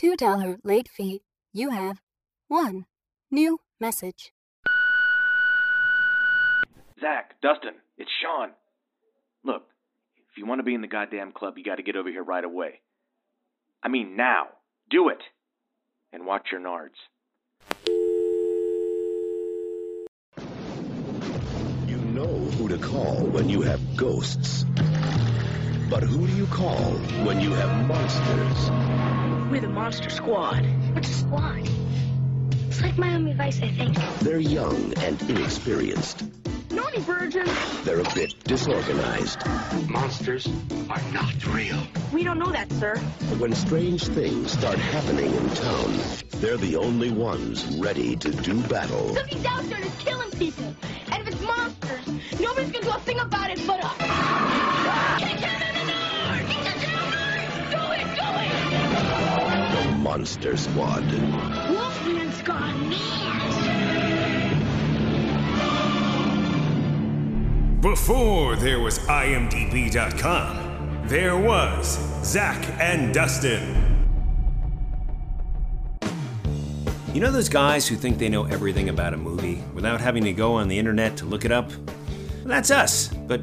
$2 late fee. You have one new message. Zach, Dustin, it's Sean. Look, if you want to be in the goddamn club, you got to get over here right away. I mean, now. Do it. And watch your nards. You know who to call when you have ghosts. But who do you call when you have monsters? We're the Monster Squad. What's a squad? It's like Miami Vice, I think. They're young and inexperienced. Naughty virgin. They're a bit disorganized. Monsters are not real. We don't know that, sir. But when strange things start happening in town, they're the only ones ready to do battle. Something's out there that's killing people. And if it's monsters, nobody's gonna do a thing about it but us. The Monster Squad. Wolfman's gone mad. Before there was IMDb.com, there was Zach and Dustin. You know those guys who think they know everything about a movie without having to go on the internet to look it up? Well, that's us, but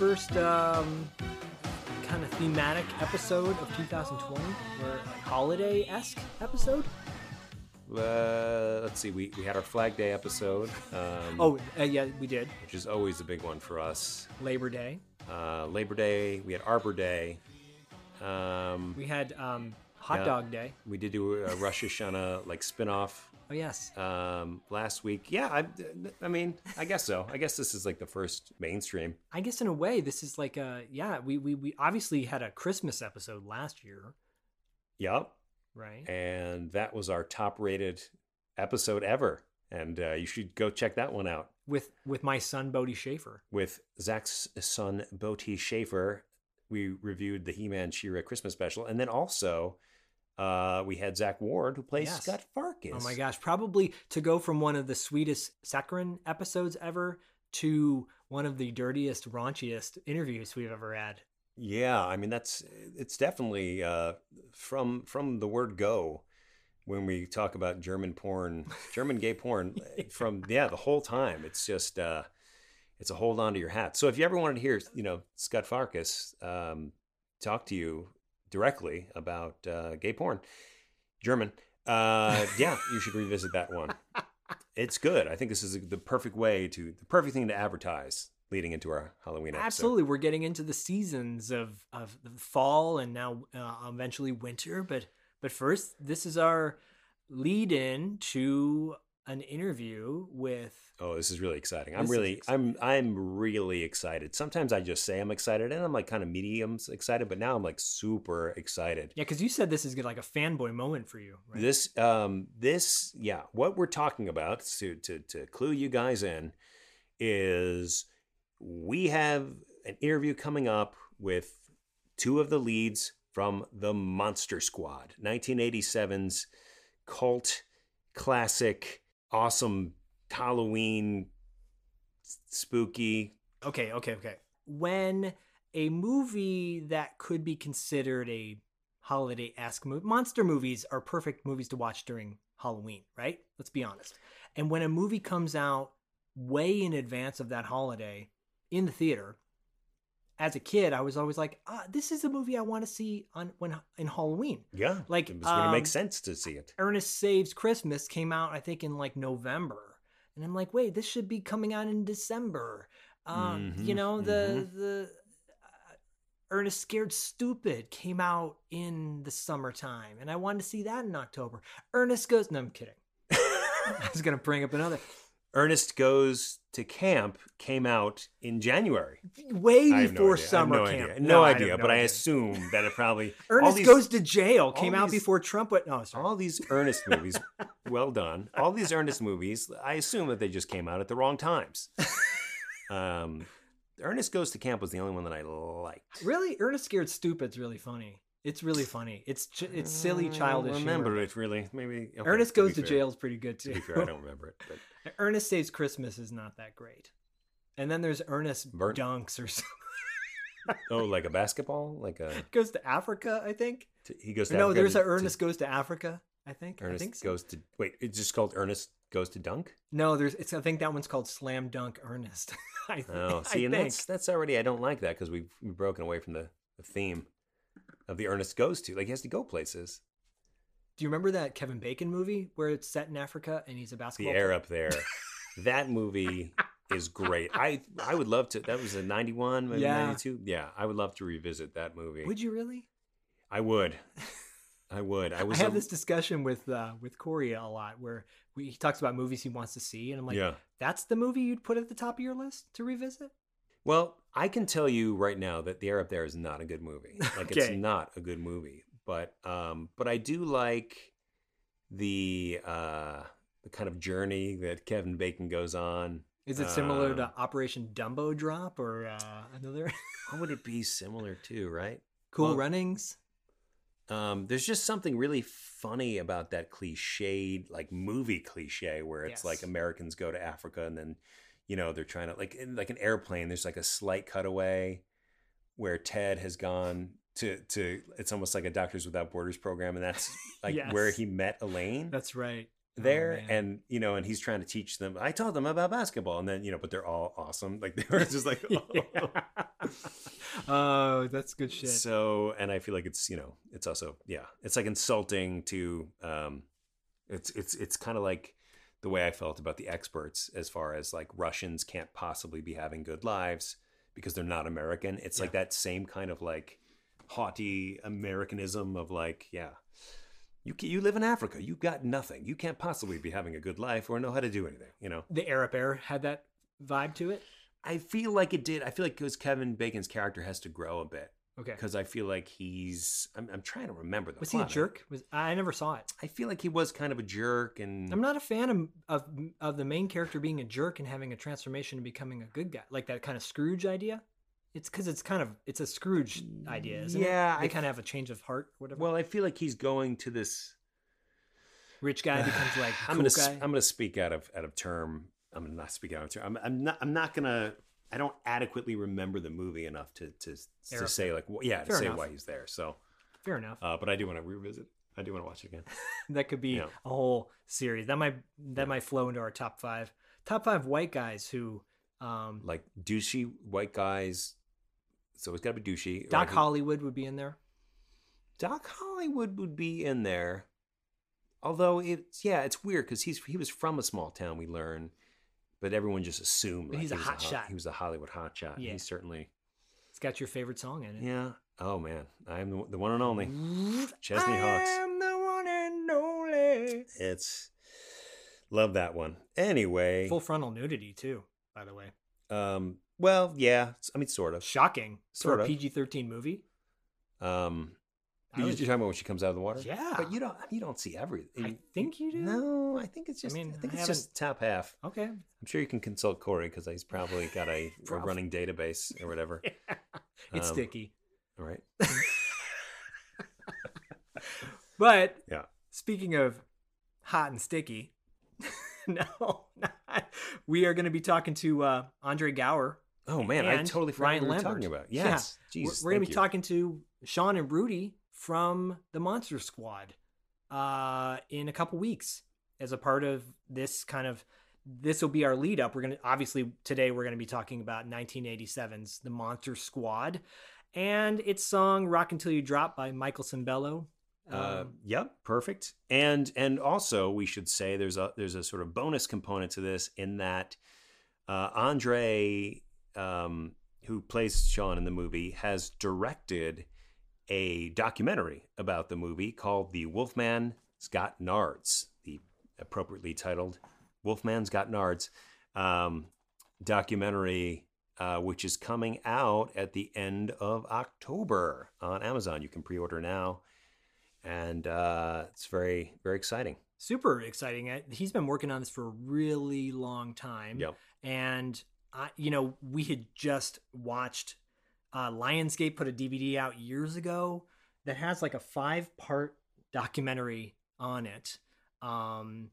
First um, kind of thematic episode of 2020? Or holiday esque episode? Uh, let's see, we, we had our Flag Day episode. Um, Oh, uh, yeah, we did. Which is always a big one for us. Labor Day. Uh, Labor Day, we had Arbor Day. Um, We had um, Hot yeah, Dog Day. We did do a Rosh Hashanah like spin-off Oh, yes. um, last week. Yeah, I, I mean, I guess so. I guess this is like the first mainstream. I guess in a way, this is like a yeah. We we, we obviously had a Christmas episode last year, Yep. right? And that was our top-rated episode ever. And uh, you should go check that one out With with my son Bodie Schaefer. with Zach's son Boti Schaefer. We reviewed the He-Man She-Ra Christmas special, and then also uh, we had Zach Ward who plays Yes. Scott Farkus. Oh my gosh! Probably to go from one of the sweetest saccharine episodes ever to one of the dirtiest, raunchiest interviews we've ever had. Yeah, I mean that's it's definitely uh, from from the word go when we talk about German porn, German gay porn. From yeah, the whole time it's just uh, it's a hold on to your hat. So if you ever wanted to hear, you know, Scott Farkus um, talk to you directly about uh, gay porn, German, uh, yeah, you should revisit that one. It's good. I think this is the perfect way to the perfect thing to advertise leading into our Halloween episode. Absolutely, we're getting into the seasons of of fall and now uh, eventually winter. But but first, this is our lead in to an interview with. Oh, this is really exciting. I'm really, I'm, I'm really excited. Sometimes I just say I'm excited, and I'm like kind of mediums excited, but now I'm like super excited. Yeah, because you said this is like a fanboy moment for you, right? This, um, this, yeah, what we're talking about to to to clue you guys in is we have an interview coming up with two of the leads from the Monster Squad, 1987's cult classic, awesome Halloween, spooky. Okay, okay, okay. When a movie that could be considered a holiday esque movie, monster movies are perfect movies to watch during Halloween, right? Let's be honest. And when a movie comes out way in advance of that holiday in the theater, as a kid, I was always like, ah, this is a movie I want to see on when in Halloween. Yeah, Like, it was going to make um, sense to see it. Ernest Saves Christmas came out, I think, in like November, and I'm like, wait, this should be coming out in December. Um, you Mhm, know, the the uh, Ernest Scared Stupid came out in the summertime, and I wanted to see that in October. Ernest goes, no, I'm kidding. I was gonna bring up another Ernest Goes to Camp came out in January. way I no before. I have summer no camp. Idea. No, I idea, no but I idea. assume that it probably Ernest these- goes to jail came all out these- before Trump went. No, sorry. all these Ernest movies. well done. All these Ernest movies. I assume that they just came out at the wrong times. um, Ernest Goes to Camp was the only one that I liked. Really, Ernest Scared Stupid's really funny. It's really funny. It's ch- it's silly, childish. I don't remember humor. it really. Maybe okay, Ernest Goes to fair. Jail is pretty good To too. be fair, I don't remember it. But Ernest Saves Christmas is not that great. And then there's Ernest Burnt- Dunks or something. oh, like a basketball, like a goes to Africa, I think. to, he goes to no, Africa there's to- a to- Ernest Goes to Africa. I think. I Ernest think so. goes to wait. It's just called Ernest Goes to Dunk. No, there's. It's. I think that one's called Slam Dunk Ernest. I, th- Oh, I see, and think. that's that's already I don't like that because we've we've broken away from the, the theme of the Ernest goes to. Like he has to go places. Do you remember that Kevin Bacon movie where it's set in Africa and he's a basketball? The basketball? air player? up there. that movie is great. I I would love to. That was a ninety one, maybe Yeah. ninety two. Yeah, I would love to revisit that movie. Would you really? I would. I would. I was. I have a- this discussion with uh, with Corey a lot where we, he talks about movies he wants to see, and I'm like, Yeah. that's the movie you'd put at the top of your list to revisit. Well, I can tell you right now that The Air Up There is not a good movie. Like it's not a good movie. But um but I do like the uh the kind of journey that Kevin Bacon goes on. Is it similar Um, to Operation Dumbo Drop or uh, another What would it be similar to, right? Cool Well, Runnings? Um, there's just something really funny about that cliched, like movie cliche, where it's like Americans go to Africa and then, you know, they're trying to like in like an airplane. There's like a slight cutaway where Ted has gone to to. It's almost like a Doctors Without Borders program, and that's like where he met Elaine That's right. Oh, there man. and you know and he's trying to teach them i taught them about basketball and then you know but they're all awesome like they were just like oh, that's good shit. so and i feel like it's you know it's also yeah it's like insulting to um it's it's it's kind of like the way i felt about the experts as far as like russians can't possibly be having good lives because they're not american it's like that same kind of like haughty americanism of like yeah you you live in africa you got nothing you can't possibly be having a good life or know how to do anything you know the Arab Air had that vibe to it. I feel like it did. I feel like because Kevin Bacon's character has to grow a bit. Okay. Because I feel like he's. I'm, I'm trying to remember the. Was he a jerk? Was I never saw it. I feel like he was kind of a jerk, and I'm not a fan of, of of the main character being a jerk and having a transformation and becoming a good guy, like that kind of Scrooge idea. It's because it's kind of it's a Scrooge idea, isn't it? Yeah, it? They I- kind of have a change of heart, whatever. Well, I feel like he's going to this. Rich guy becomes like I'm cool gonna. guy. I'm gonna speak out of out of term. I'm gonna not speak out of term. I'm, I'm not. I'm not gonna. I don't adequately remember the movie enough to to to say like yeah to Fair say enough. why he's there. So, Fair enough. uh, but I do want to revisit. I do want to watch it again. that could be Yeah. a whole series. That might that might flow into our top five. Top five white guys who um Like douchey white guys. So it's got to be douchey. Doc Like, Hollywood would be in there. Doc Hollywood would be in there. Although it's yeah, it's weird because he's he was from a small town. We learn, but everyone just assumed like, he's he a was hot ho- shot. He was a Hollywood hot shot. Yeah. He's certainly It's got your favorite song in it. yeah. Oh man, I'm the, the one and only Chesney Hawkes. I'm the one and only. It's Love that one. Anyway, Full frontal nudity too, by the way. um, well, yeah, I mean, sort of. Shocking Sort for a of. PG-13 movie. Um, I you're talking about when she comes out of the water. Yeah. but you don't. You don't see everything. I think you do. No, I think it's just. I, mean, I think I it's just top half. Okay. I'm sure you can consult Corey because he's probably got a, a running database or whatever. It's Um, sticky. All right. But Yeah. speaking of hot and sticky, no, not- we are going to be talking to uh, Andre Gower. Oh man, I totally forgot Ryan what we were Lambert. talking about. Yeah. Yes. We're- we're, going to be you. talking to Sean and Rudy from the Monster Squad uh, in a couple weeks as a part of this kind of. This will be our lead up. We're going to obviously today we're going to be talking about 1987's The Monster Squad and its song "Rock Until You Drop" by Michael Sembello. Uh, Um, yep, perfect. And and also we should say there's a there's a sort of bonus component to this in that uh, Andre, um, who plays Sean in the movie, has directed a documentary about the movie called "The Wolfman's Got Nards," the appropriately titled "Wolfman's Got Nards" um, documentary. Uh, which is coming out at the end of October on Amazon. You can pre-order now and uh, it's very very exciting. super exciting. I- He's been working on this for a really long time. Yep. And I, you know, we had just watched uh, Lionsgate put a DVD out years ago that has like a five part documentary on it. Um,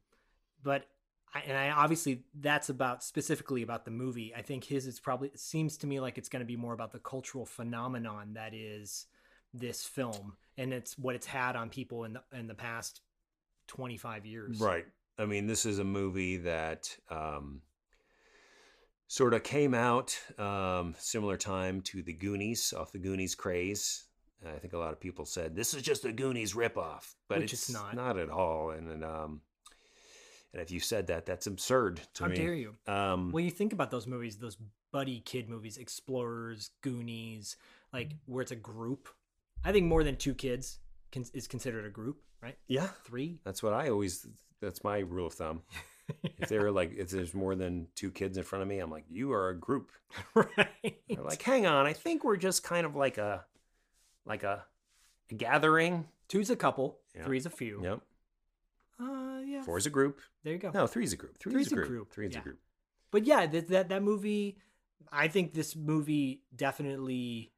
but I, and I obviously that's about specifically about the movie. I think his is probably it seems to me like it's going to be more about the cultural phenomenon that is this film and it's what it's had on people in the in the past 25 years. Right. I mean, this is a movie that um, sort of came out um, similar time to the Goonies off the Goonies craze. I think a lot of people said this is just a Goonies ripoff, but Which it's not. not at all. And and, um, and if you said that, that's absurd to How me. dare you? Um, When you think about those movies, those buddy kid movies, Explorers, Goonies, like where it's a group. I think more than two kids can, is considered a group, right? yeah, Three. that's what I always. That's my rule of thumb. If they're like, if there's more than two kids in front of me, I'm like, you are a group. right. They're like, hang on, I think we're just kind of like a, like a, a gathering. Two's a couple. Yeah. Three's a few. Yep. Uh, yeah. Four's a group. There you go. No, three's a group. Three's, Three's a a group. group, Three's yeah. a group. But yeah, that that that movie, I think this movie definitely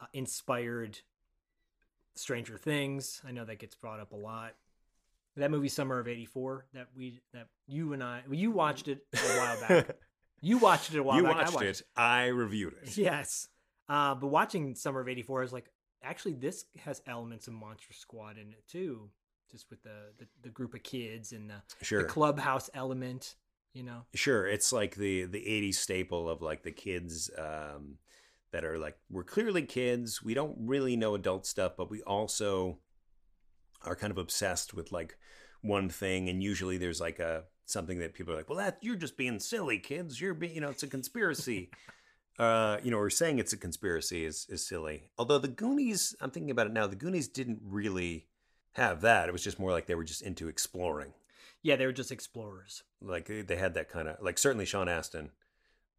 uh, inspired Stranger Things. I know that gets brought up a lot. That movie, Summer of '84, that we that you and I, well, you watched it a while back. you watched it a while you back. I watched watched it. I reviewed it. Yes, uh, but watching Summer of '84 I was like, actually, this has elements of Monster Squad in it too. Just with the the, the group of kids and the, Sure. the clubhouse element, you know. Sure, it's like the the '80s staple of like the kids um, that are like we're clearly kids. We don't really know adult stuff, but we also are kind of obsessed with like one thing, and usually there's like a something that people are like, "Well, that you're just being silly, kids. You're being, you know, it's a conspiracy." uh, you know, or saying it's a conspiracy is is silly. Although the Goonies, I'm thinking about it now, the Goonies didn't really have that. It was just more like they were just into exploring. Yeah, they were just explorers. Like they, they had that kind of like certainly Sean Astin,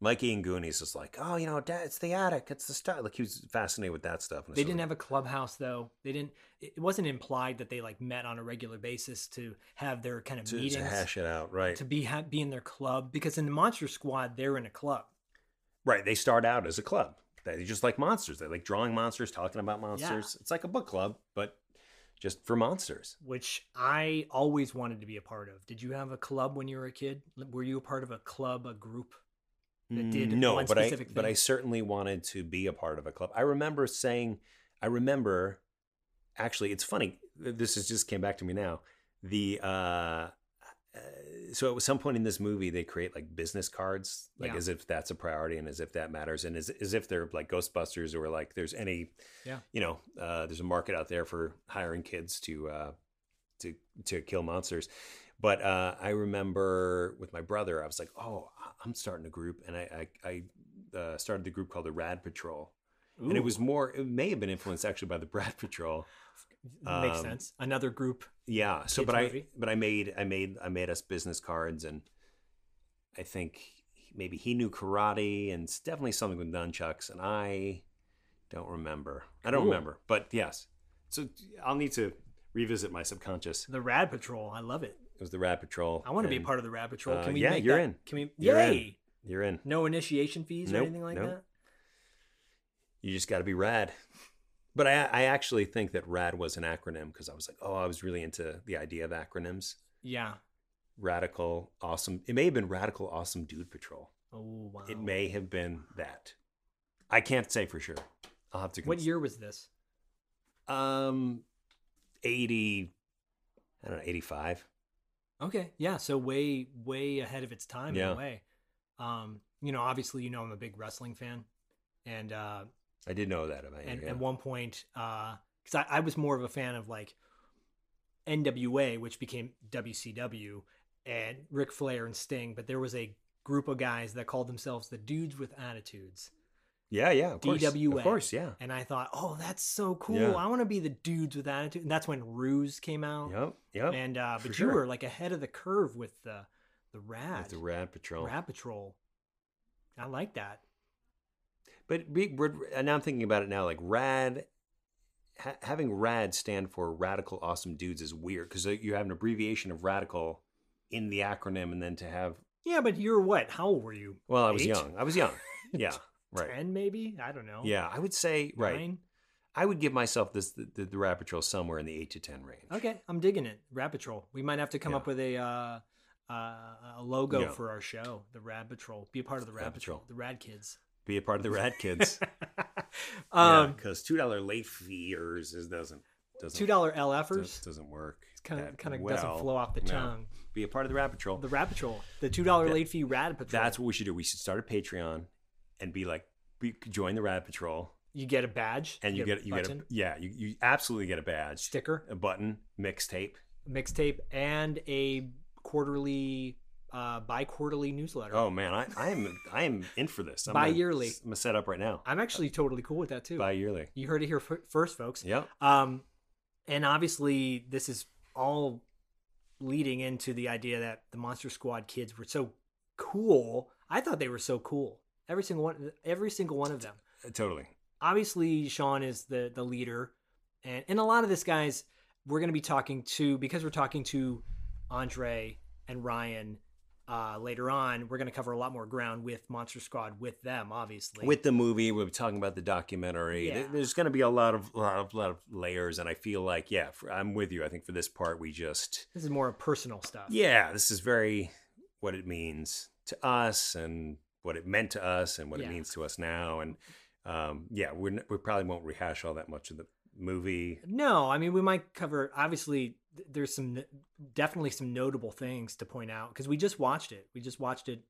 Mikey and Goonies is like, oh, you know, Dad, it's the attic, it's the stuff. Like he was fascinated with that stuff. And They didn't have a clubhouse though. They didn't. It wasn't implied that they like met on a regular basis to have their kind of to, to hash it out, right? to be ha- be in their club. Because in the Monster Squad, they're in a club. Right. They start out as a club. They just like monsters. They like drawing monsters, talking about monsters. It's like a book club, but just for monsters. which I always wanted to be a part of. Did you have a club when you were a kid? Were you a part of a club, a group that did Mm, no, but I specific but I certainly wanted to be a part of a club. I remember saying, I remember, actually, it's funny. This is just came back to me now. The uh, uh, so at some point in this movie, they create like business cards, like Yeah. as if that's a priority and as if that matters, and as as if they're like Ghostbusters or like there's any, Yeah. you know, uh, there's a market out there for hiring kids to uh, to to kill monsters. But uh, I remember with my brother, I was like, "Oh, I'm starting a group," and I I, I uh, started the group called the Rad Patrol, and it was more. It may have been influenced actually by the Brat Patrol. Makes Um, sense. Another group. Yeah. So, but I but I made I made I made us business cards, and I think maybe he knew karate, and it's definitely something with nunchucks, and I don't remember. I don't Cool. remember, but yes. So I'll need to revisit my subconscious. The Rad Patrol. I love it. Was the Rat Patrol. I want to be a part of the Rad Patrol. uh, Can we yeah, make you're that? in. Can we? You're in. Yay! You're in. No initiation fees or anything like nope. that. You just got to be rad. But I, I actually think that rad was an acronym because I was like, oh, I was really into the idea of acronyms. Yeah. Radical, awesome. It may have been Radical Awesome Dude Patrol. Oh wow. It may have been that. I can't say for sure. I'll have to. What year was this? Um, eighty. I don't know, eighty-five. Okay. Yeah. So way, way ahead of its time in a way. Um, you know, obviously, you know, I'm a big wrestling fan, and uh, I did know that about you. and yeah. at one point, because I, I was more of a fan of like NWA, which became WCW, and Ric Flair and Sting, but there was a group of guys that called themselves the Dudes with Attitudes. Yeah, yeah, of course, DWA. of course, yeah. And I thought, oh, that's so cool. Yeah. I want to be the dudes with attitude. And that's when Ruse came out. Yep, yep. And uh, but you were like ahead of the curve with the the Rad With the Rad Patrol. Rad Patrol. I like that. But we, we're, and now I'm thinking about it now. Like rad, ha, having rad stand for radical awesome dudes is weird because you have an abbreviation of radical in the acronym, and then to have Yeah, but you're what? How old were you? well, I was Eight? young. I was young. Yeah, right. Ten, maybe. I don't know. Yeah, I would say right. Nine? I would give myself this the, the, the Rad Patrol somewhere in the eight to ten range. Okay, I'm digging it. Rad Patrol. We might have to come Yeah. up with a uh, uh, a logo Yeah. for our show, the Rad Patrol. Be a part of the Rad, Rad Patrol. Patrol. the Rad Kids. Be a part of the Rad Kids. Um, because two dollar late fees is doesn't doesn't two dollar LFers. doesn't work. kind of kind of well. doesn't flow off the No. tongue. Be a part of the Rad Patrol. The Rad Patrol, the two dollar late fee Rad Patrol. That's what we should do. We should start a Patreon and be like, be, join the Rad Patrol, you get a badge and you, a get you get a yeah, you, you absolutely get a badge, sticker, a button, mixtape. mixtape, and a quarterly, uh, bi-quarterly newsletter. Oh man, I I am I am in for this. I'm Bi-yearly. Gonna, I'm gonna set up right now. I'm actually totally cool with that too. Bi yearly. You heard it here f- first, folks. Yep. Um, and obviously, this is all leading into the idea that the Monster Squad kids were so cool. I thought they were so cool. Every single one, every single one of them. Totally. Obviously, Sean is the the leader, and and a lot of this guys we're going to be talking to because we're talking to Andre and Ryan. Uh, later on, we're going to cover a lot more ground with Monster Squad with them, obviously. With the movie, we're talking about the documentary. Yeah. There's going to be a lot of lot of lot of layers, and I feel like yeah, for, I'm with you. I think for this part, we just this is more personal stuff. yeah, this is very what it means to us and what it meant to us and what Yeah. it means to us now. And um, yeah, we're, we probably won't rehash all that much of the movie. No, I mean we might cover. Obviously, there's some definitely some notable things to point out because we just watched it. We just watched it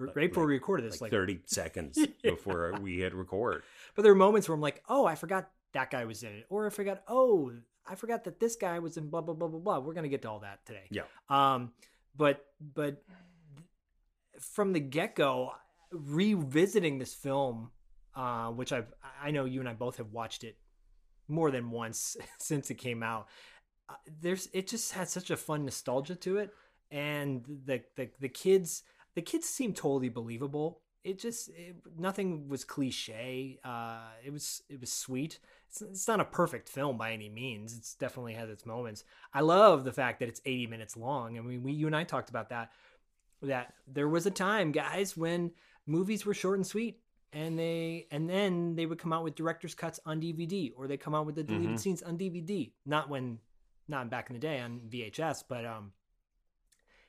r- Like- right before like- we recorded this. Like, Like, 30 seconds before we hit record. but there are moments where I'm like, oh, I forgot that guy was in it, or I forgot, oh, I forgot that this guy was in blah blah blah blah blah. We're gonna get to all that today. Yeah. Um, but but from the get go, revisiting this film, uh, which I've I know you and I both have watched it more than once since it came out. Uh, there's it just had such a fun nostalgia to it, and the the the kids the kids seem totally believable. It just it, nothing was cliche. Uh, it was it was sweet. It's, it's not a perfect film by any means. It's definitely has its moments. I love the fact that it's 80 minutes long. I mean, we you and I talked about that. That there was a time, guys, when movies were short and sweet, and they and then they would come out with director's cuts on DVD, or they come out with the deleted Mhm. scenes on DVD. Not when, not back in the day on VHS, but um,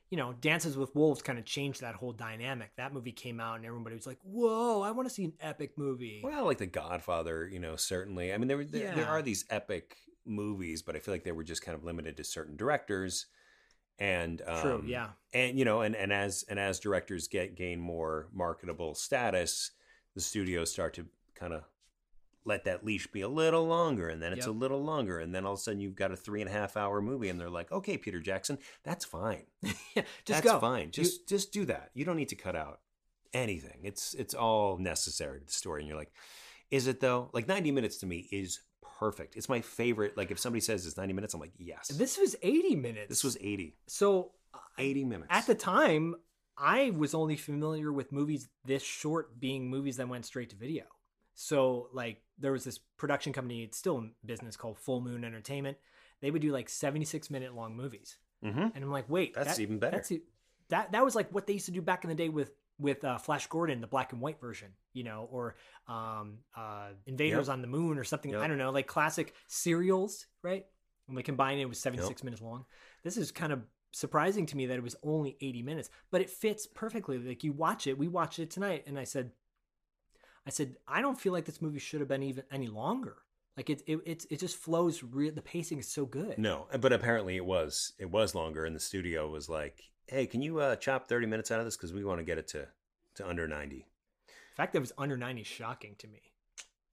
you know, Dances with Wolves kind of changed that whole dynamic. That movie came out, and everybody was like, "Whoa, I want to see an epic movie." Well, like The Godfather, you know, certainly. I mean, there, there, there are these epic movies, but I feel like they were just kind of limited to certain directors. And um, True, yeah. and you know, and, and as and as directors get gain more marketable status, the studios start to kind of let that leash be a little longer, and then it's Yep. a little longer, and then all of a sudden you've got a three and a half hour movie, and they're like, "Okay, Peter Jackson, that's fine, yeah, just that's go. fine, You- just just do that. You don't need to cut out anything. It's it's all necessary to the story." And you're like, Is it though? Like 90 minutes to me is perfect. It's my favorite. Like if somebody says it's 90 minutes, I'm like, yes. This was 80 minutes. This was 80. so 80 minutes. at the time I was only familiar with movies this short being movies that went straight to video. So like there was this production company, it's still in business called Full Moon Entertainment. They would do like 76 minute long movies. mm-hmm. And I'm like, wait, That's that- even better. That's that that was like what they used to do back in the day with with uh, Flash Gordon, the black and white version, you know, or um, uh, Invaders Yep. on the Moon or something. I don't know, like classic serials, right? And we combine it with 76 Yep. minutes long. This is kind of surprising to me that it was only 80 minutes, but it fits perfectly. Like you watch it, we watched it tonight, and I said, I said, I don't feel like this movie should have been even any longer. Like it, it, it, it just flows. Real, the pacing is so good. No, but apparently it was it was longer, and the studio was like, "Hey, can you uh, chop 30 minutes out of this because we want to get it to to under 90." The fact that it was under 90 is shocking to me.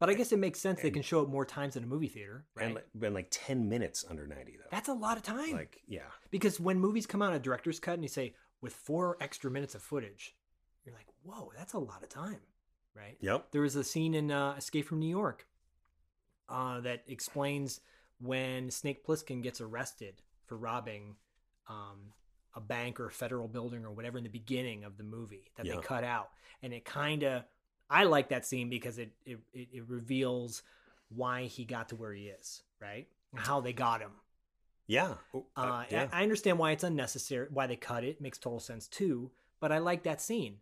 But I guess it makes sense they can show it more times in a movie theater, right? And like, been like 10 minutes under 90 though. That's a lot of time. like yeah. because when movies come out a director's cut and you say with four extra minutes of footage, you're like, whoa, that's a lot of time, right? Yep. There was a scene in uh, Escape from New York uh, that explains when Snake Plissken gets arrested for robbing um, a bank or a federal building or whatever in the beginning of the movie that Yeah. they cut out, and it kind of I like that scene because it, it it reveals why he got to where he is, right? How they got him. Yeah. Oh, uh, Uh, yeah. I I understand why it's unnecessary, why they cut it. Makes total sense too. But I like that scene.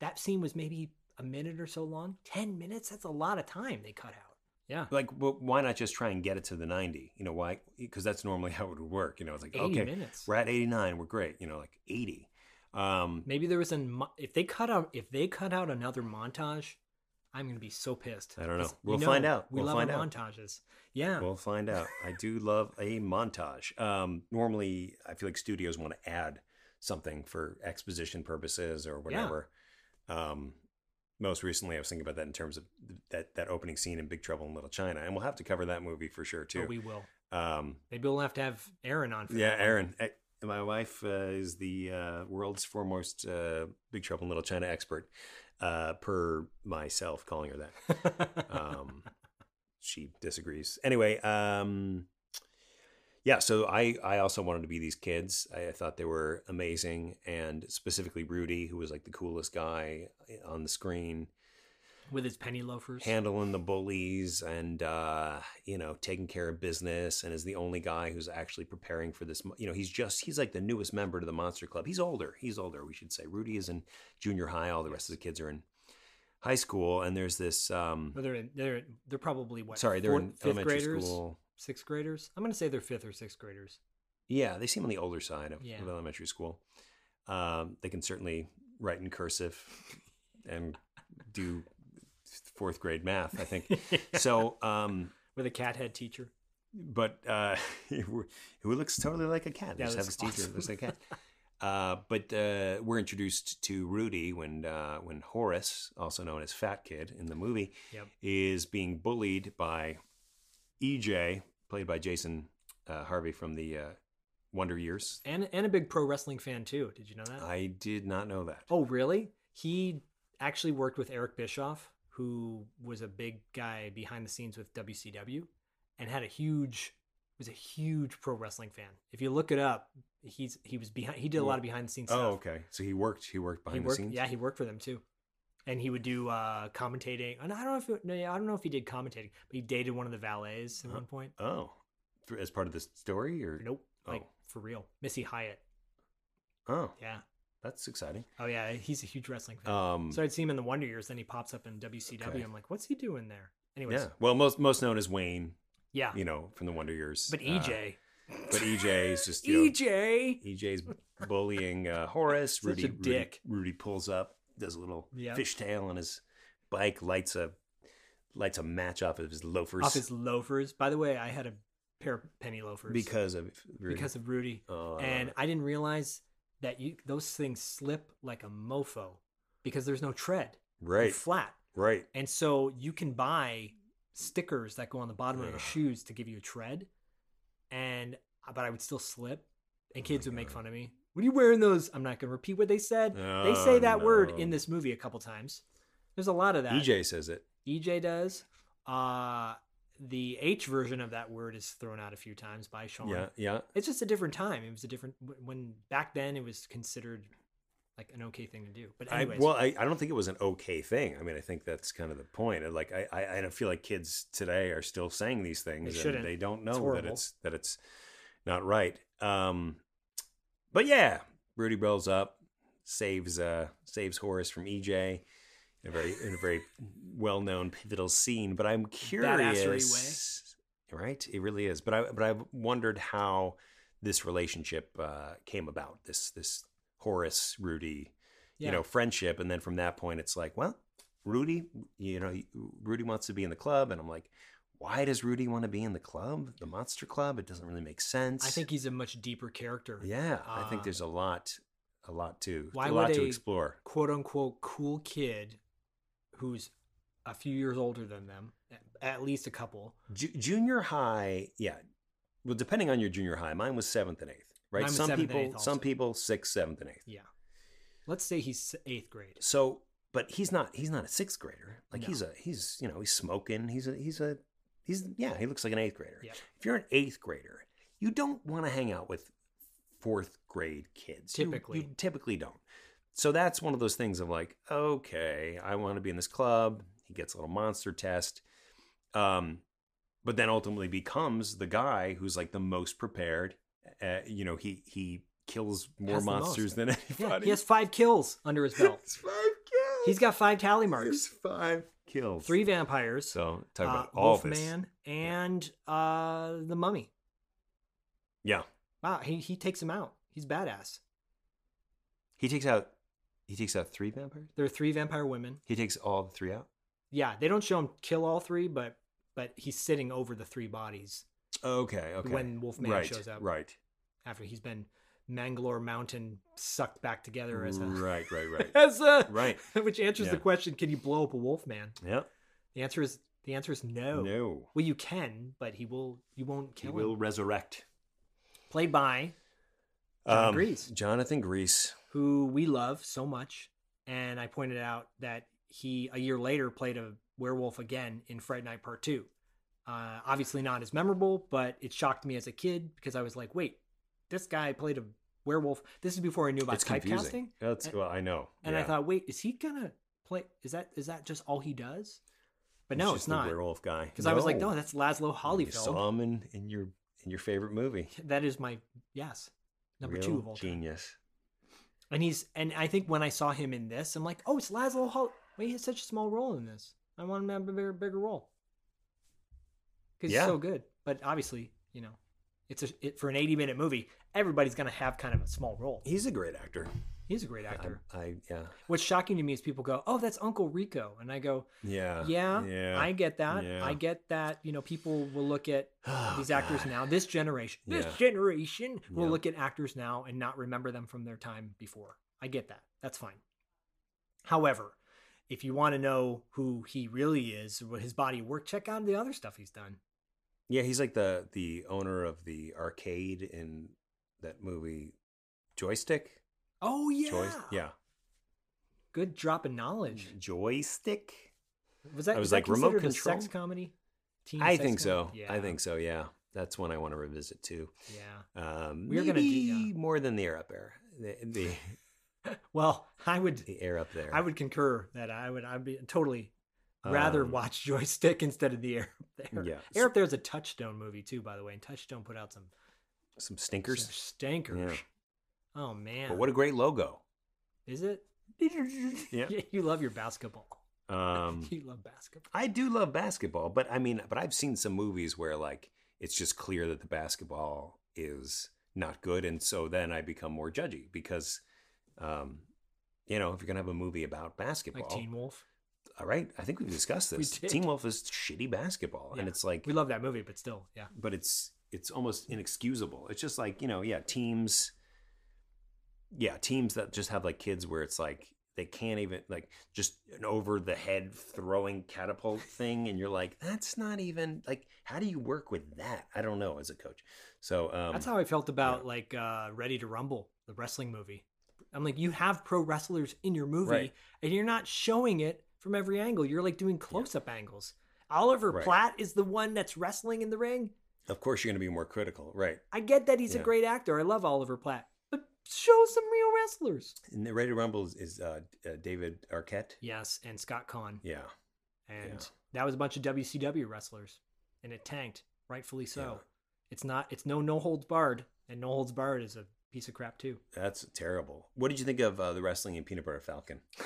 That scene was maybe a minute or so long. Ten minutes? That's a lot of time they cut out. Yeah. like well, why not just try and get it to the 90 you know why because that's normally how it would work you know it's like okay minutes. we're at 89 we're great you know like 80 um Maybe there was a mo- if they cut out if they cut out another montage, I'm gonna be so pissed. I don't know. We'll you find out. We We'll love find out. montages. Yeah. We'll find out. I do love a montage. Um, normally, I feel like studios want to add something for exposition purposes or whatever. Um, most recently, I was thinking about that in terms of that that opening scene in Big Trouble in Little China, and we'll have to cover that movie for sure too. Oh, we will. um, Maybe we'll have to have Aaron on. For yeah. Aaron. eh, My wife uh, is the uh, world's foremost uh, Big Trouble in Little China expert, uh, per myself calling her that. um, she disagrees. Anyway, um, yeah. So I I also wanted to be these kids. I, I thought they were amazing, and specifically Rudy, who was like the coolest guy on the screen, With his penny loafers. handling the bullies and uh, you know taking care of business, and is the only guy who's actually preparing for this. You know, he's just he's like the newest member to the Monster Club. He's older. He's older. We should say Rudy is in junior high. All the rest of the kids are in high school, and there's this. Um, Well, they're in, they're they're probably what? Sorry, they're fourth- in fifth elementary graders, school. Sixth graders. I'm gonna say they're fifth or sixth graders. Yeah, they seem on the older side of, Yeah. of elementary school. Um, they can certainly write in cursive and do fourth grade math, I think. so, um, With a cat head teacher. but uh, who looks totally like a cat. They Yeah, just have teacher that looks like a cat. Uh, but uh, we're introduced to Rudy when uh, when Horace, also known as Fat Kid in the movie, Yep. is being bullied by EJ, played by Jason uh, Hervey from the uh, Wonder Years. And and a big pro wrestling fan too. Did you know that? I did not know that. Oh, really? He actually worked with Eric Bischoff, who was a big guy behind the scenes with WCW, and had a huge was a huge pro wrestling fan. If you look it up, he's he was behind. He did a lot of behind the scenes stuff. Oh, okay. So he worked. He worked behind he worked, the scenes. Yeah, he worked for them too, and he would do uh, commentating. And I don't know if it, no, I don't know if he did commentating, but he dated one of the valets at Huh. one point. Oh, For- as part of the story, or Nope, like Oh. for real, Missy Hyatt. oh, Yeah. that's exciting. Oh yeah, he's a huge wrestling fan. Um, so I'd see him in the Wonder Years, then he pops up in WCW. Okay. I'm like, what's he doing there? Anyways, yeah. Well, most most known as Wayne. Yeah. You know, from the Wonder Years. but E Uh, EJ, but EJ is just you know, EJ, EJ's bullying uh, Horace. Such Rudy, a Rudy- dick. Rudy, pulls up, does a little Yep. fishtail on his bike, lights a lights a match off of his loafers off his loafers. By the way, I had a pair of penny loafers because of Rudy. because of Rudy, Oh, I and I didn't realize that you those things slip like a mofo because there's no tread. They're right, flat. right. And so you can buy stickers that go on the bottom of your shoes to give you a tread. And but I would still slip, and oh kids would make fun of me. What are you wearing those? I'm not going to repeat what they said. they Oh, say that word in this movie a couple times. There's a lot of that. EJ says it. EJ does. Uh, the H version of that word is thrown out a few times by Sean. Yeah, yeah. It's just a different time. It was a different when back then it was considered like an okay thing to do. But I, well, I, I don't think it was an okay thing. I mean, I think that's kind of the point. Like, I, I, I don't feel like kids today are still saying these things, They shouldn't. and they don't It's know that it's that it's not right. Um, but yeah, Rudy rolls up, saves uh, saves Horace from EJ in a very in a very well known pivotal scene. But I'm curious, right? It really is. But I but I've wondered how this relationship uh, came about. This this Horace Rudy, Yeah. you know, friendship, and then from that point, it's like, well, Rudy, you know, Rudy wants to be in the club, and I'm like. Why does Rudy want to be in the club, the Monster Club? It doesn't really make sense. I think he's a much deeper character. Yeah, I think Uh, there's a lot, a lot to, Why a lot would to a explore. quote unquote cool kid who's a few years older than them, at least a couple. Ju- junior high, yeah. Well, depending on your junior high, mine was seventh and eighth, right? Some people, some people sixth, seventh, and eighth. Yeah. Let's say he's eighth grade. So, but he's not. He's not a sixth grader. Like No. he's a. He's you know he's smoking. He's a. He's a. He's yeah. He looks like an eighth grader. Yeah. If you're an eighth grader, you don't want to hang out with fourth grade kids. You- Typically. you, typically don't. So that's one of those things of like, okay, I want to be in this club. He gets a little monster test. Um, but then ultimately becomes the guy who's like the most prepared. Uh, you know, he he kills more monsters than Yeah, anybody. he has five kills under his belt. Five kills. He's got five tally marks. five kills. Three vampires. So talk uh, about all this. Wolfman and uh, the Mummy. Yeah, Wow, he he takes him out. He's badass. he takes out. He takes out three vampires. There are three vampire women. He takes all the three out. Yeah, they don't show him kill all three, but but he's sitting over the three bodies Okay, okay. when Wolfman right, shows up. Right, After he's been Mangalore Mountain sucked back together as a right, right, right. as a Right. which answers the question: Can you blow up a Wolfman? yeah. The answer is the answer is no. No. Well, you can, but he will. You won't He kill will him. resurrect. Played by John Um, Gries, Jonathan Gries. who we love so much, and I pointed out that he a year later played a werewolf again in Fright Night Part Two. Uh, obviously not as memorable, but it shocked me as a kid because I was like, "Wait, this guy played a werewolf." This is before I knew about It's typecasting. That's well, I know. And I thought, wait, is he gonna play? Is that is that just all he does? But no, it's the not. werewolf guy. Because I was like, no, oh, that's Lazlo You Hollyfeld. saw him in, in your in your favorite movie. That is my yes, number Real two of all time. genius. And he's and I think when I saw him in this, I'm like, oh, it's Lazlo Hall. Wait, he has such a small role in this. I want him to have a bigger bigger role because Yeah. he's so good. But obviously, you know, it's a it, for an 80 minute movie. Everybody's gonna have kind of a small role. He's a great actor. He's a great actor. I, I yeah What's shocking to me is people go, "Oh, that's Uncle Rico," and I go, yeah yeah, yeah. I get that. Yeah. I get that. You know, people will look at Oh, these actors God. now, this generation, this generation will Yeah. look at actors now and not remember them from their time before. I get that. That's fine. However, if you want to know who he really is, what his body of work, check out the other stuff he's done. Yeah, he's like the the owner of the arcade in that movie Joystick. Oh yeah, Joy, yeah, good drop of knowledge. Joystick. Was that I was that like, remote control. sex comedy? Teen I sex think so. comedy? I think so. Yeah, that's one I want to revisit too. Yeah. Um, We're gonna do- yeah. more than the air up there. The, the Well, I would the air up there. I would concur that I would I'd be totally rather Um, watch Joystick instead of the Air Up There. Yeah. Air Up There is a Touchstone movie too, by the way, and Touchstone put out some, some some stinkers. stinkers. Yeah. Oh man, But what a great logo. is it? Yeah. you love your basketball. Um, you love basketball. I do love basketball, but I mean, but I've seen some movies where like it's just clear that the basketball is not good, and so then I become more judgy because, um, you know, if you're gonna have a movie about basketball, Like Teen Wolf. All right, I think we've discussed We this. did. Teen Wolf is shitty basketball, and it's like We love that movie, but still, yeah. but it's it's almost inexcusable. It's just like you know, yeah, teams, yeah, teams that just have like kids where it's like they can't even like just an over the head throwing catapult thing, and you're like, that's not even like, how do you work with that? I don't know as a coach. So um, That's how I felt about like uh, Ready to Rumble, the wrestling movie. I'm like, you have pro wrestlers in your movie, Right. and you're not showing it from every angle. You're like doing close up angles. Oliver Right. Platt is the one that's wrestling in the ring. Of course, you're going to be more critical, right? I get that he's a great actor. I love Oliver Platt, but show some real wrestlers. And the Ready to Rumble is, uh, uh, David Arquette. Yes, and Scott Caan. Yeah. And Yeah. that was a bunch of WCW wrestlers, and it tanked, rightfully so. Yeah. It's not. It's no no holds barred, and no holds barred is a piece of crap too. That's terrible. What did you think of uh, the wrestling in Peanut Butter Falcon?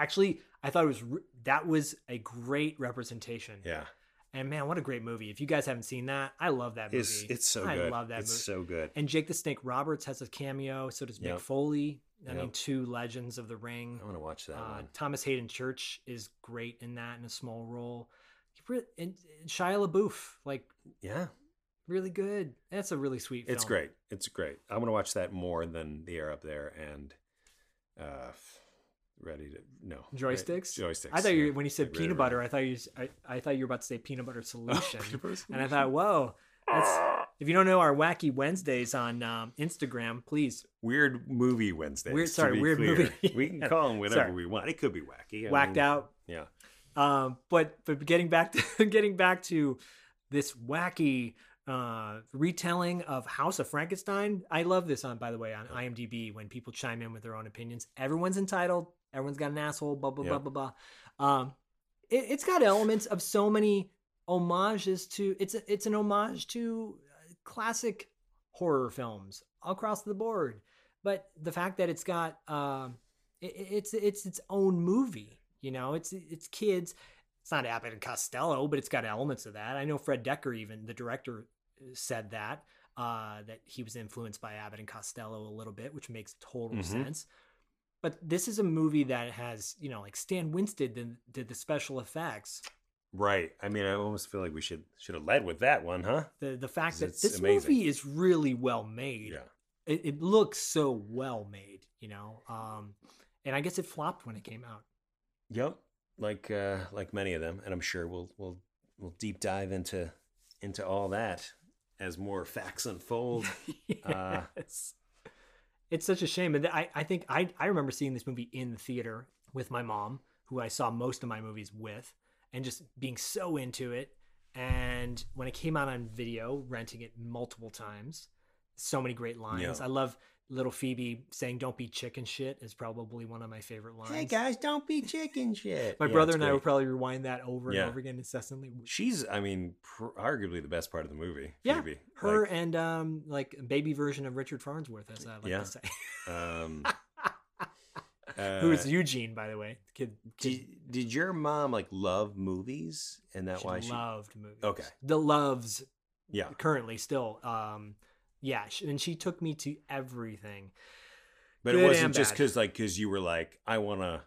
Actually, I thought it was re- that was a great representation. Yeah. And man, what a great movie! If you guys haven't seen that, I love that movie. It's, it's so I good. love that it's movie. so good. And Jake the Snake Roberts has a cameo. So does Mick Foley. I mean, two legends of the ring. I want to watch that Uh. Thomas Haden Church is great in that in a small role. And Shia LaBeouf, like Yeah. really good. That's a really sweet. It's great. It's great. I want to watch that more than The Air Up There and uh, Ready to no Joysticks. Joysticks. I thought you yeah. when you said Like, peanut Ready butter, I thought you I, I thought you were about to say peanut butter solution, peanut butter and I thought, whoa. That's, if you don't know our wacky Wednesdays on um, Instagram, please Weird movie Wednesdays. Weird- sorry, weird clear. movie. we can call them whatever Sorry. we want. It could be wacky. I whacked mean, out. Yeah. Um, but but getting back to getting back to this wacky uh, retelling of House of Frankenstein. I love this on by the way on IMDb when people chime in with their own opinions. Everyone's entitled. Everyone's got an asshole. Blah blah Yeah. blah blah blah. Um, it, it's got elements of so many homages to. It's a, it's an homage to uh, classic horror films across the board. But the fact that it's got um, it, it's it's its own movie. You know, it's it's kids. It's not Abbott and Costello, but it's got elements of that. I know Fred Dekker, even the director, said that uh, that he was influenced by Abbott and Costello a little bit, which makes total Mhm. sense. But this is a movie that has, you know, like Stan Winston did, did the special effects. Right. I mean, I almost feel like we should should have led with that one, huh? The the fact that this amazing. movie is really well made. Yeah. It, it looks so well made, you know. Um, and I guess it flopped when it came out. Yep. Like uh, like many of them, and I'm sure we'll we'll we'll deep dive into into all that as more facts unfold. Uh, Yes. It's such a shame. And I, I think I, I remember seeing this movie in the theater with my mom, who I saw most of my movies with, and just being so into it. And when it came out on video, renting it multiple times, so many great lines. Yeah. I love little Phoebe saying "Don't be chicken shit" is probably one of my favorite lines. hey guys, don't be chicken shit. My Yeah, brother and I great. would probably rewind that over Yeah. and over again incessantly. She's, I mean, pr- arguably the best part of the movie. Yeah, Phoebe. her Like, and um like baby version of Richard Farnsworth, as I like Yeah. to say. um, uh, Eugene, by the way? Kid, kid Did, did your mom like love movies, and that she why she? loved movies. Okay. The loves Yeah. currently still. Um, yeah, and she took me to everything. But Good it wasn't just because like because you were like I wanna,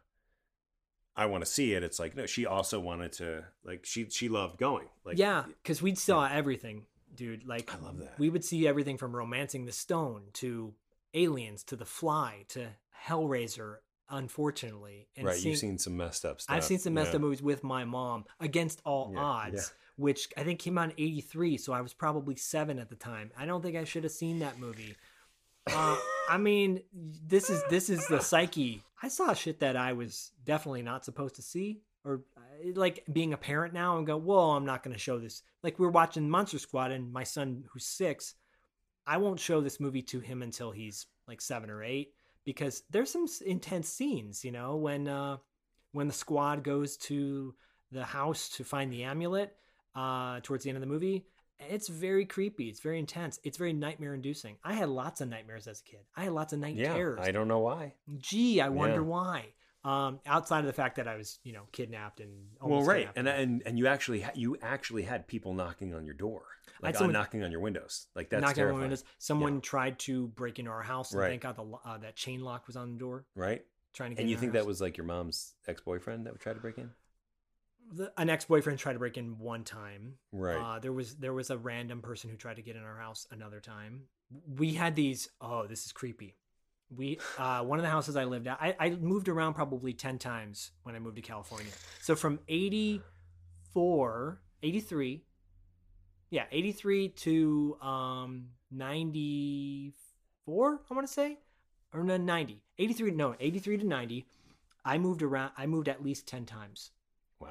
I want to see it. It's like no, she also wanted to like she she loved going. Like yeah, because we saw everything, dude. Like I love that. we would see everything from *Romancing the Stone* to *Aliens* to *The Fly* to *Hellraiser*. Unfortunately, and right. seeing- You've seen some messed up stuff. I've seen some messed Yeah. up movies with my mom against all Yeah, odds, yeah. Which I think came out in '83, so I was probably seven at the time. I don't think I should have seen that movie. Uh, I mean, this is this is the psyche. I saw shit that I was definitely not supposed to see, or uh, like being a parent now and go, "Whoa, I'm not going to show this." Like we we're watching Monster Squad, and my son who's six, I won't show this movie to him until he's like seven or eight because there's some intense scenes, you know, when uh when the squad goes to the house to find the amulet uh towards the end of the movie. It's very creepy. It's very intense. It's very nightmare inducing. I had lots of nightmares as a kid. I had lots of night Yeah, terrors. I don't know why. Gee, I wonder Yeah. why. Um, outside of the fact that I was, you know, kidnapped and Well, right, and and and you actually ha- you actually had people knocking on your door, like someone- on knocking on your windows. Like that's knocking on terrifying. windows. Someone tried to break into our house, and Right. thank God the uh, that chain lock was on the door. right? Trying to get And you think house. that was like your mom's ex boyfriend that would try to break in? The, an ex-boyfriend tried to break in one time. Right. Uh, there was there was a random person who tried to get in our house another time. We had these. Oh, this is creepy. We uh, one of the houses I lived at. I, I moved around probably ten times when I moved to California. So from 84, 83, yeah, eighty three to um ninety four. I want to say or no, 90 83 no 83 to 90 I moved around. I moved at least ten times.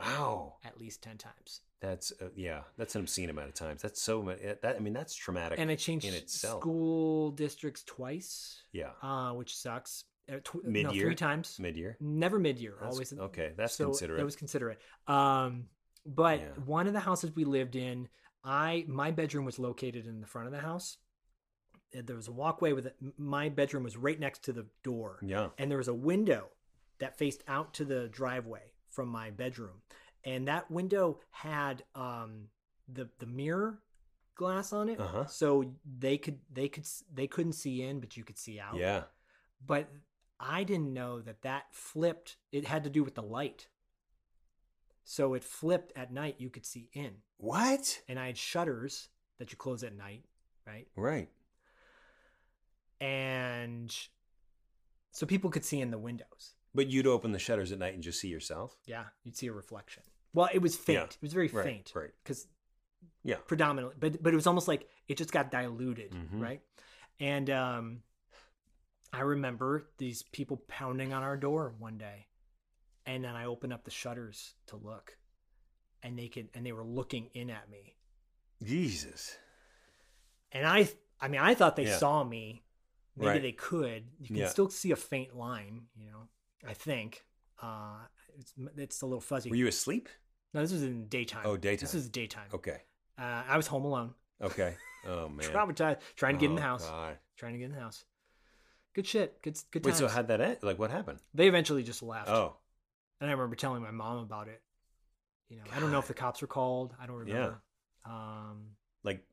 Wow. At least ten times. That's uh, yeah. That's an obscene amount of times. That's so much. That I mean, that's traumatic. And I changed in itself. school districts twice. Yeah. Uh, which sucks. Uh, tw- Mid no, year. three times. Mid year. Never mid year. Always okay, that's so considerate. That was considerate. Um, but Yeah. one of the houses we lived in, I my bedroom was located in the front of the house. There was a walkway with it. My bedroom was right next to the door. Yeah. And there was a window that faced out to the driveway from my bedroom, and that window had um the the mirror glass on it, Uh-huh. so they could they could they couldn't see in, but you could see out Yeah. but I didn't know that that flipped. It had to do with the light. So it flipped at night. You could see in, What? and I had shutters that you close at night, right? Right. And so people could see in the windows. But you'd open the shutters at night and just see yourself. Yeah, you'd see a reflection. Well, it was faint. Yeah. It was very Right, faint, right. Because Yeah. predominantly, but but it was almost like it just got diluted, Mhm. right? And um, I remember these people pounding on our door one day, and then I opened up the shutters to look, and they could and they were looking in at me, Jesus. and I I mean I thought they Yeah. saw me, maybe Right. they could. You can Yeah. still see a faint line, you know. I think uh, it's it's a little fuzzy. Were you asleep? No, this was in daytime. Oh, daytime. This is daytime. Okay. Uh, I was home alone. Okay. Oh man. Traumatized. Trying to get in the Oh, house. God. Trying to get in the house. Good shit. Good good Wait. times. So how'd that end? Like, what happened? they eventually just left. Oh. And I remember telling my mom about it. You know, I don't know if the cops were called. I don't remember. Um, Like,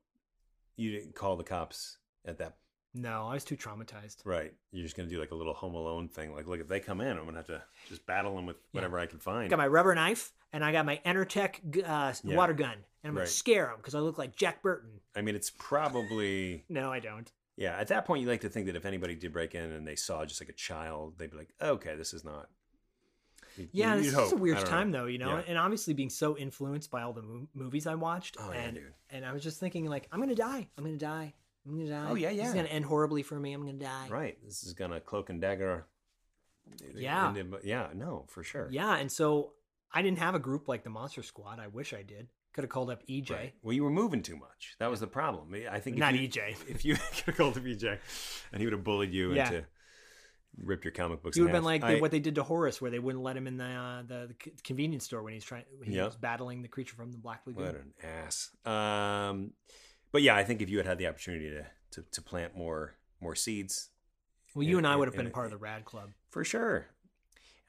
you didn't call the cops at that. No, I was too traumatized. Right. You're just gonna do like a little Home Alone thing. Like, look, if they come in, I'm gonna have to just battle them with whatever I can find. got my rubber knife and I got my Entertech uh, Yeah. water gun, and I'm gonna Right. scare them because I look like Jack Burton. I mean, it's probably No, I don't. yeah. At that point, you like to think that if anybody did break in and they saw just like a child, they'd be like, okay, this is not. you- Yeah, you'd this is hope. a I weird don't know. time though, you know, Yeah. and obviously being so influenced by all the mo- movies I watched, Oh, yeah, and dude. and I was just thinking like, I'm gonna die, I'm gonna die, I'm gonna die. Oh, yeah, This yeah. is gonna end horribly for me. I'm gonna die. Right. This is gonna cloak and dagger. Yeah. yeah. No, for sure. Yeah, and so I didn't have a group like the Monster Squad. I wish I did. Could have called up EJ. Right. Well, you were moving too much. That was the problem. I think if Not you- EJ. If you could have called up EJ, and he would have bullied you Yeah. into ripped your comic books. In would have been like the- what they did to Horace, where they wouldn't let him in the uh, the, the convenience store when he's trying he Yeah. was battling the creature from the Black Lagoon. What an ass. Um, but yeah, I think if you had had the opportunity to to, to plant more more seeds, well, you in- and I would have been part of the Rad Club. for sure.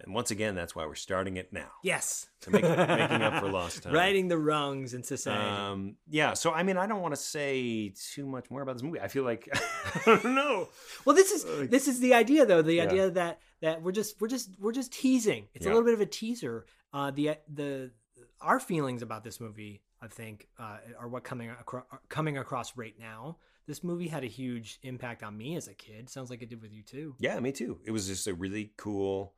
And once again, that's why we're starting it now. Yes, To make- making up for lost time. Righting the wrongs in society. Um, yeah. So I mean, I don't want to say too much more about this movie. I feel like I don't know. Well, this is Like- this is the idea though. The Yeah. idea that that we're just we're just we're just teasing. It's Yeah. a little bit of a teaser. Uh, the the our feelings about this movie, I think, uh, are what coming across coming across right now. This movie had a huge impact on me as a kid. Sounds like it did with you too. Yeah, me too. It was just a really cool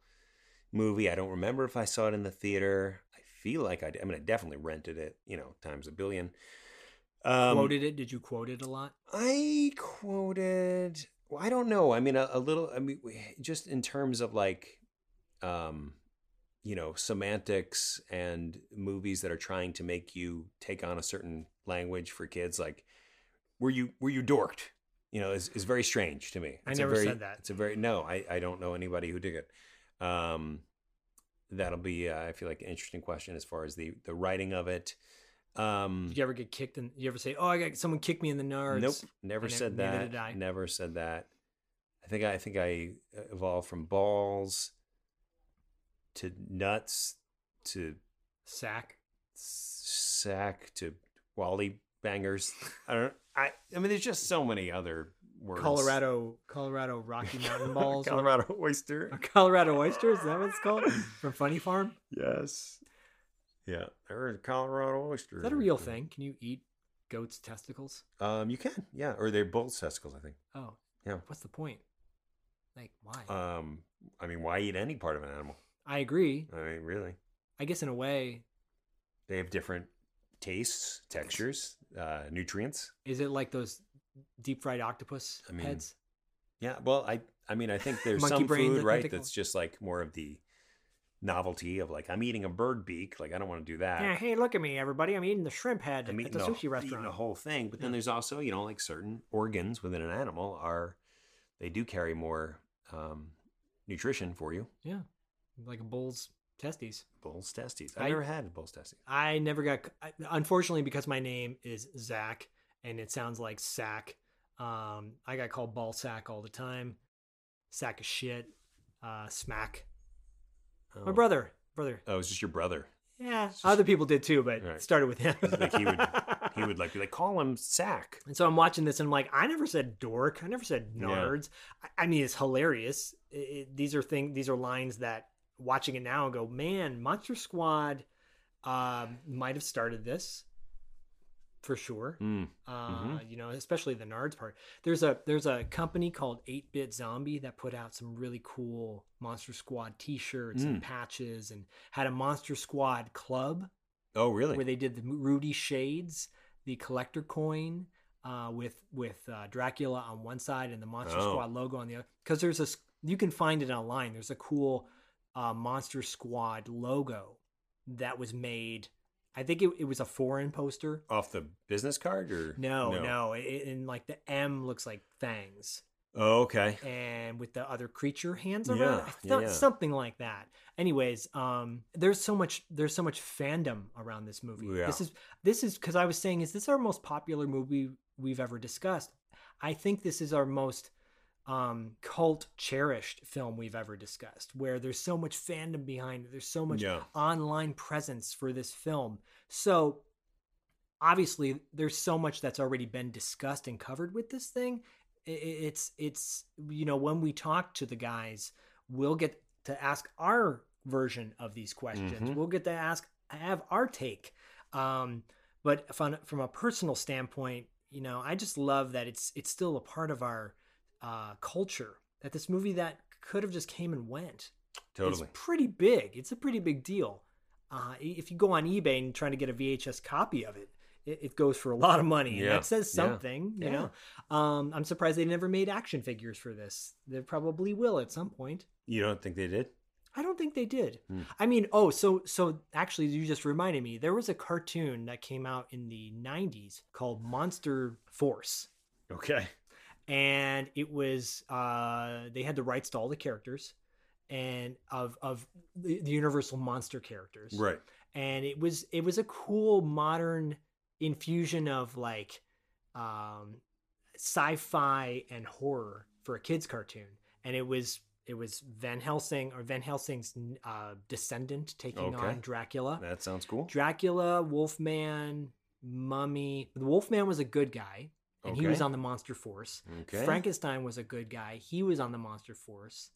movie. I don't remember if I saw it in the theater. I feel like I did. I mean, I definitely rented it, you know, times a billion. Um, quoted it? Did you quote it a lot? I quoted. Well, I don't know. I mean, a, a little. I mean, just in terms of like, um, you know, semantics and movies that are trying to make you take on a certain language for kids. Like, were you were you dorked? You know, is is very strange to me. I It's a never very- said that. It's a very no. I I don't know anybody who did it. Um, that'll be uh, I feel like an interesting question as far as the the writing of it. Um, Did you ever get kicked? In, you ever say, "Oh, I got someone kicked me in the nards"? Nope, never I ne- said neither that. did I. Never said that. I think I, I think I evolved from balls to nuts to Sack. sack to wally bangers. I don't. I. I mean, there's just so many other words. Colorado, Colorado Rocky Mountain Balls. or- Colorado oyster. or Colorado oyster Is that what it's called? From Funny Farm. Yes. Yeah, there is Colorado oyster. Is that a real thing? Can you eat goats' testicles? Um, you can. Yeah, or they're bull testicles. I think. Oh, Yeah. What's the point? Like, why? Um, I mean, why eat any part of an animal? I agree. I mean, really. I guess in a way, They have different tastes, textures, uh, nutrients. is it like those deep fried octopus I mean, heads? Yeah. Well, I I mean, I think there's some food, right, that's just like more of the novelty of like I'm eating a bird beak. Like I don't want to do that. Yeah, hey, look at me, everybody. I'm eating the shrimp head I'm at the the, sushi restaurant. eating the whole thing. But then Yeah. there's also you know like certain organs within an animal are they do carry more um, nutrition for you. Yeah, like a bull's testes. Bull's testes. I've I- never had bull's testes. I never got, I- unfortunately, because my name is Zach and it sounds like sack. Um, I got called ball sack all the time. Sack of shit. Uh, smack. My Oh. brother, brother. Oh, it's just your brother. Yeah, other people did too, but Right. it started with him. like he would he would like be like call him sack. And so I'm watching this and I'm like, I never said dork. I never said Yeah. nards. I, I mean, it's hilarious. It, it- these are things, these are lines that watching it now and go, man, Monster Squad um, might have started this for sure. Mm. Uh, Mhm. You know, especially the nards part. There's a there's a company called 8-Bit Zombie that put out some really cool Monster Squad T-shirts and Mm. patches and had a Monster Squad club Oh really? where they did the Rudy Shades, the collector coin uh, with with uh, Dracula on one side and the Monster Oh. Squad logo on the other. Because there's a you can find it online. There's a cool uh, Monster Squad logo that was made. I think it, it was a foreign poster. Off the business card or No, no, it, and like the M looks like fangs, Oh, okay. and with the other creature hands Yeah, around, I yeah, thought yeah. something like that. Anyways, um, there's so much there's so much fandom around this movie. Yeah. This is this is because I was saying, is this our most popular movie we've ever discussed? I think this is our most um cult cherished film we've ever discussed where there's so much fandom behind it. There's so much Yeah. online presence for this film. So obviously there's so much that's already been discussed and covered with this thing. It's it's you know when we talk to the guys we'll get to ask our version of these questions. Mhm. we'll get to ask have our take. Um but from from a personal standpoint you know i just love that it's it's still a part of our uh culture that this movie that could have just came and went Totally. it's pretty big. It's a pretty big deal. Uh, if you go on eBay and trying to get a VHS copy of it, it, it goes for a lot of money. And Yeah. that says Yeah. something, you know. Um, I'm surprised they never made action figures for this. They probably will at some point. You don't think they did? I don't think they did. Hmm. I mean, oh, so so actually, you just reminded me. There was a cartoon that came out in the '90s called Monster Force Okay. And it was uh they had the rights to all the characters and of of the, the universal monster characters Right. and it was it was a cool modern infusion of like um sci-fi and horror for a kids cartoon and it was it was Van Helsing or Van Helsing's uh descendant taking Okay. on Dracula That sounds cool. Dracula, Wolfman, Mummy. The Wolfman was a good guy, and he was on the Monster Force. Okay. Frankenstein was a good guy. He was on the Monster Force.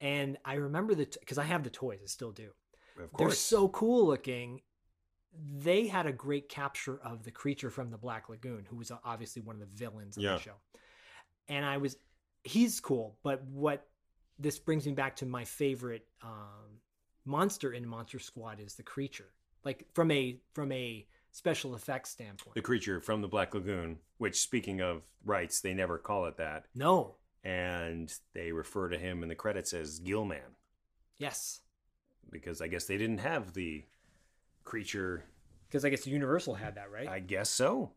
And I remember the because I have the toys, I still do. Of course. They're so cool looking. They had a great capture of the creature from the Black Lagoon, who was obviously one of the villains of Yeah. the show. And I was, he's cool. But what this brings me back to my favorite um, monster in Monster Squad is the creature. Like from a from a special effects standpoint. the creature from the Black Lagoon, which speaking of rights, they never call it that. No. And they refer to him in the credits as Gillman Yes. because I guess they didn't have the creature. Because I guess Universal had that, right? I guess so.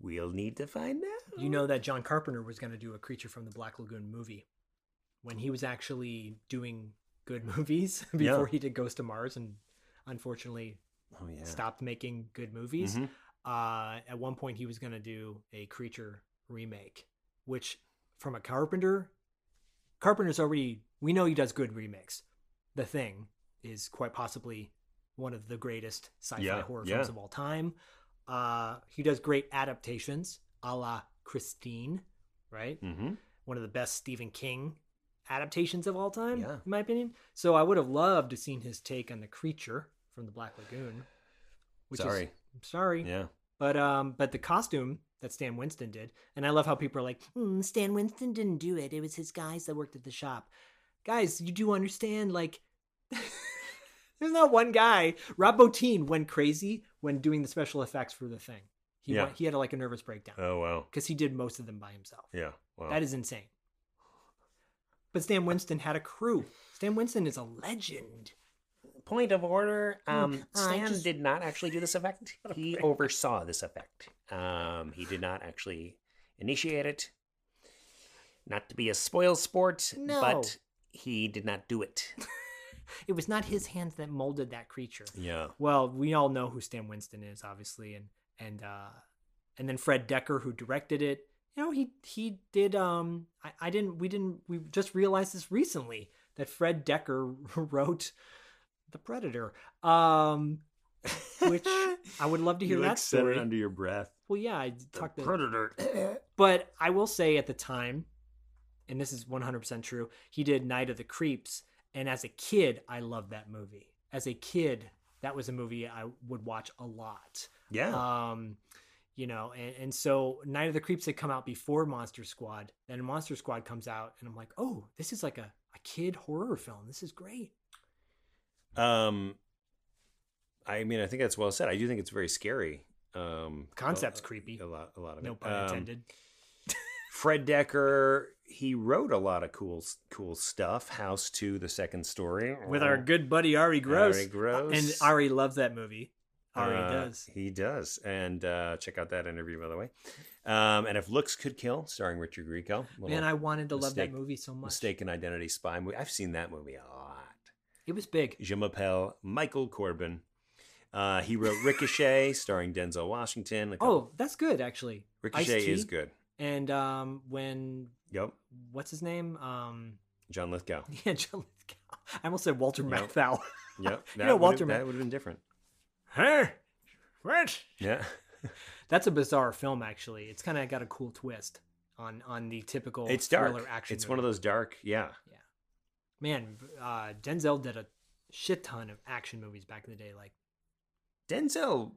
We'll need to find out. You know that John Carpenter was going to do a Creature from the Black Lagoon movie when he was actually doing good movies Yeah. before he did Ghost of Mars and unfortunately Oh yeah. stopped making good movies. Mhm. Uh, at one point, he was going to do a Creature remake, which from a Carpenter, Carpenter's already, we know he does good remakes. The Thing is quite possibly one of the greatest sci fi Yeah, horror yeah. films of all time. Uh, he does great adaptations a la Christine, right? Mm-hmm. One of the best Stephen King adaptations of all time, Yeah. in my opinion. So I would have loved to seen his take on the creature from the Black Lagoon. Which Sorry. Is, sorry. Yeah. But um, but the costume that Stan Winston did, and I love how people are like, "Hmm, Stan Winston didn't do it. It was his guys that worked at the shop. Guys, you do understand, like, there's not one guy. Rob Bottin went crazy when doing the special effects for the thing. He Yeah. went, he had like a nervous breakdown Oh wow. because he did most of them by himself. Yeah. Wow. That is insane. But Stan Winston had a crew. Stan Winston is a legend. Point of order. Um, Stan just- did not actually do this effect. He oversaw this effect. Um, he did not actually initiate it. Not to be a spoil sport, No. but he did not do it. It was not his hands that molded that creature. Yeah. Well, we all know who Stan Winston is, obviously, and and uh, and then Fred Dekker, who directed it. You know, he he did. Um, I, I didn't. We didn't. We just realized this recently that Fred Dekker wrote The Predator. Um, which I would love to hear You, like, that said story. it under your breath. Well, yeah, I talked to Predator. but I will say at the time, and this is 100% true, he did Night of the Creeps. And as a kid, I loved that movie. As a kid, that was a movie I would watch a lot. Yeah. Um, you know, and, and so Night of the Creeps had come out before Monster Squad. Then Monster Squad comes out, and I'm like, oh, this is like a, a kid horror film. This is great. Um, I mean, I think that's well said. I do think it's very scary. Um, Concept's a- creepy. A lot, a lot of No it. pun Um, intended. Fred Dekker, he wrote a lot of cool, cool stuff. House to the second story With our good buddy Arye Gross. Arye Gross. And Arye loves that movie. Arye Uh, does. He does. And uh, check out that interview, by the way. Um, and if looks could kill, starring Richard Grieco. Man, I wanted to love that movie so much. Mistaken Identity Spy movie. I've seen that movie a lot. It was big. Je m'appelle Michael Corbin. Uh, he wrote Ricochet, starring Denzel Washington. Oh, that's good actually. Ricochet Ice-T. is good. And um, when Yep. what's his name? Um, John Lithgow. yeah, John Lithgow. I almost said Walter Yep. Matthau. Yep. You know, Walter That would have been different. Hey, what? Yeah. That's a bizarre film actually. It's kind of got a cool twist on on the typical it's dark. thriller action. It's one of those dark. Yeah. Man, uh, Denzel did a shit ton of action movies back in the day. Like, Denzel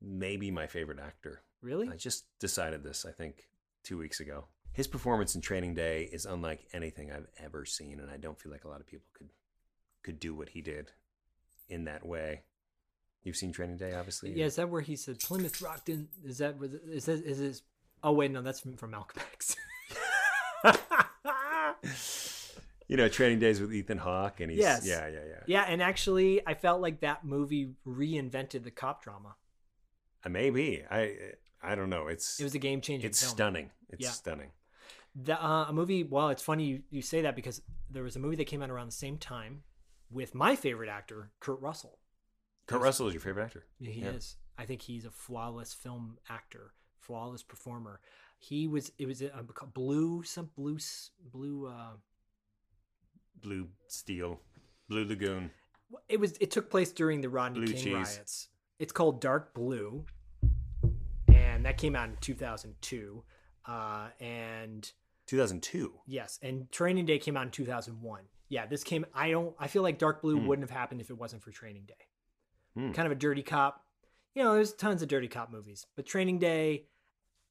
may be my favorite actor. really? I just decided this, I think, two weeks ago. His performance in Training Day is unlike anything I've ever seen, and I don't feel like a lot of people could could do what he did in that way. You've seen Training Day, obviously. Yeah, is that where he said Plymouth Rock didn't? Is that where the- is that is this? Oh wait, no, that's from, from Malcolm X. You know, Training Days with Ethan Hawke, and he's Yes. yeah, yeah, yeah. yeah, and actually, I felt like that movie reinvented the cop drama. Uh, Maybe I I don't know. It's It was a game changer. it's film. stunning. It's Yeah. stunning. The, uh, a movie. Well, it's funny you, you say that because there was a movie that came out around the same time with my favorite actor, Kurt Russell. Kurt Russell is your favorite actor. He Yeah. is. I think he's a flawless film actor, flawless performer. He was. It was a, a blue some blue blue. Uh, Blue Steel, Blue Lagoon. it was. It took place during the Rodney Blue King cheese. riots. It's called Dark Blue, and that came out in two thousand two. Uh, and 2002. yes, and Training Day came out in two thousand one. Yeah, this came. I don't. I feel like Dark Blue Hmm. wouldn't have happened if it wasn't for Training Day. Hmm. kind of a dirty cop. You know, there's tons of dirty cop movies, but Training Day,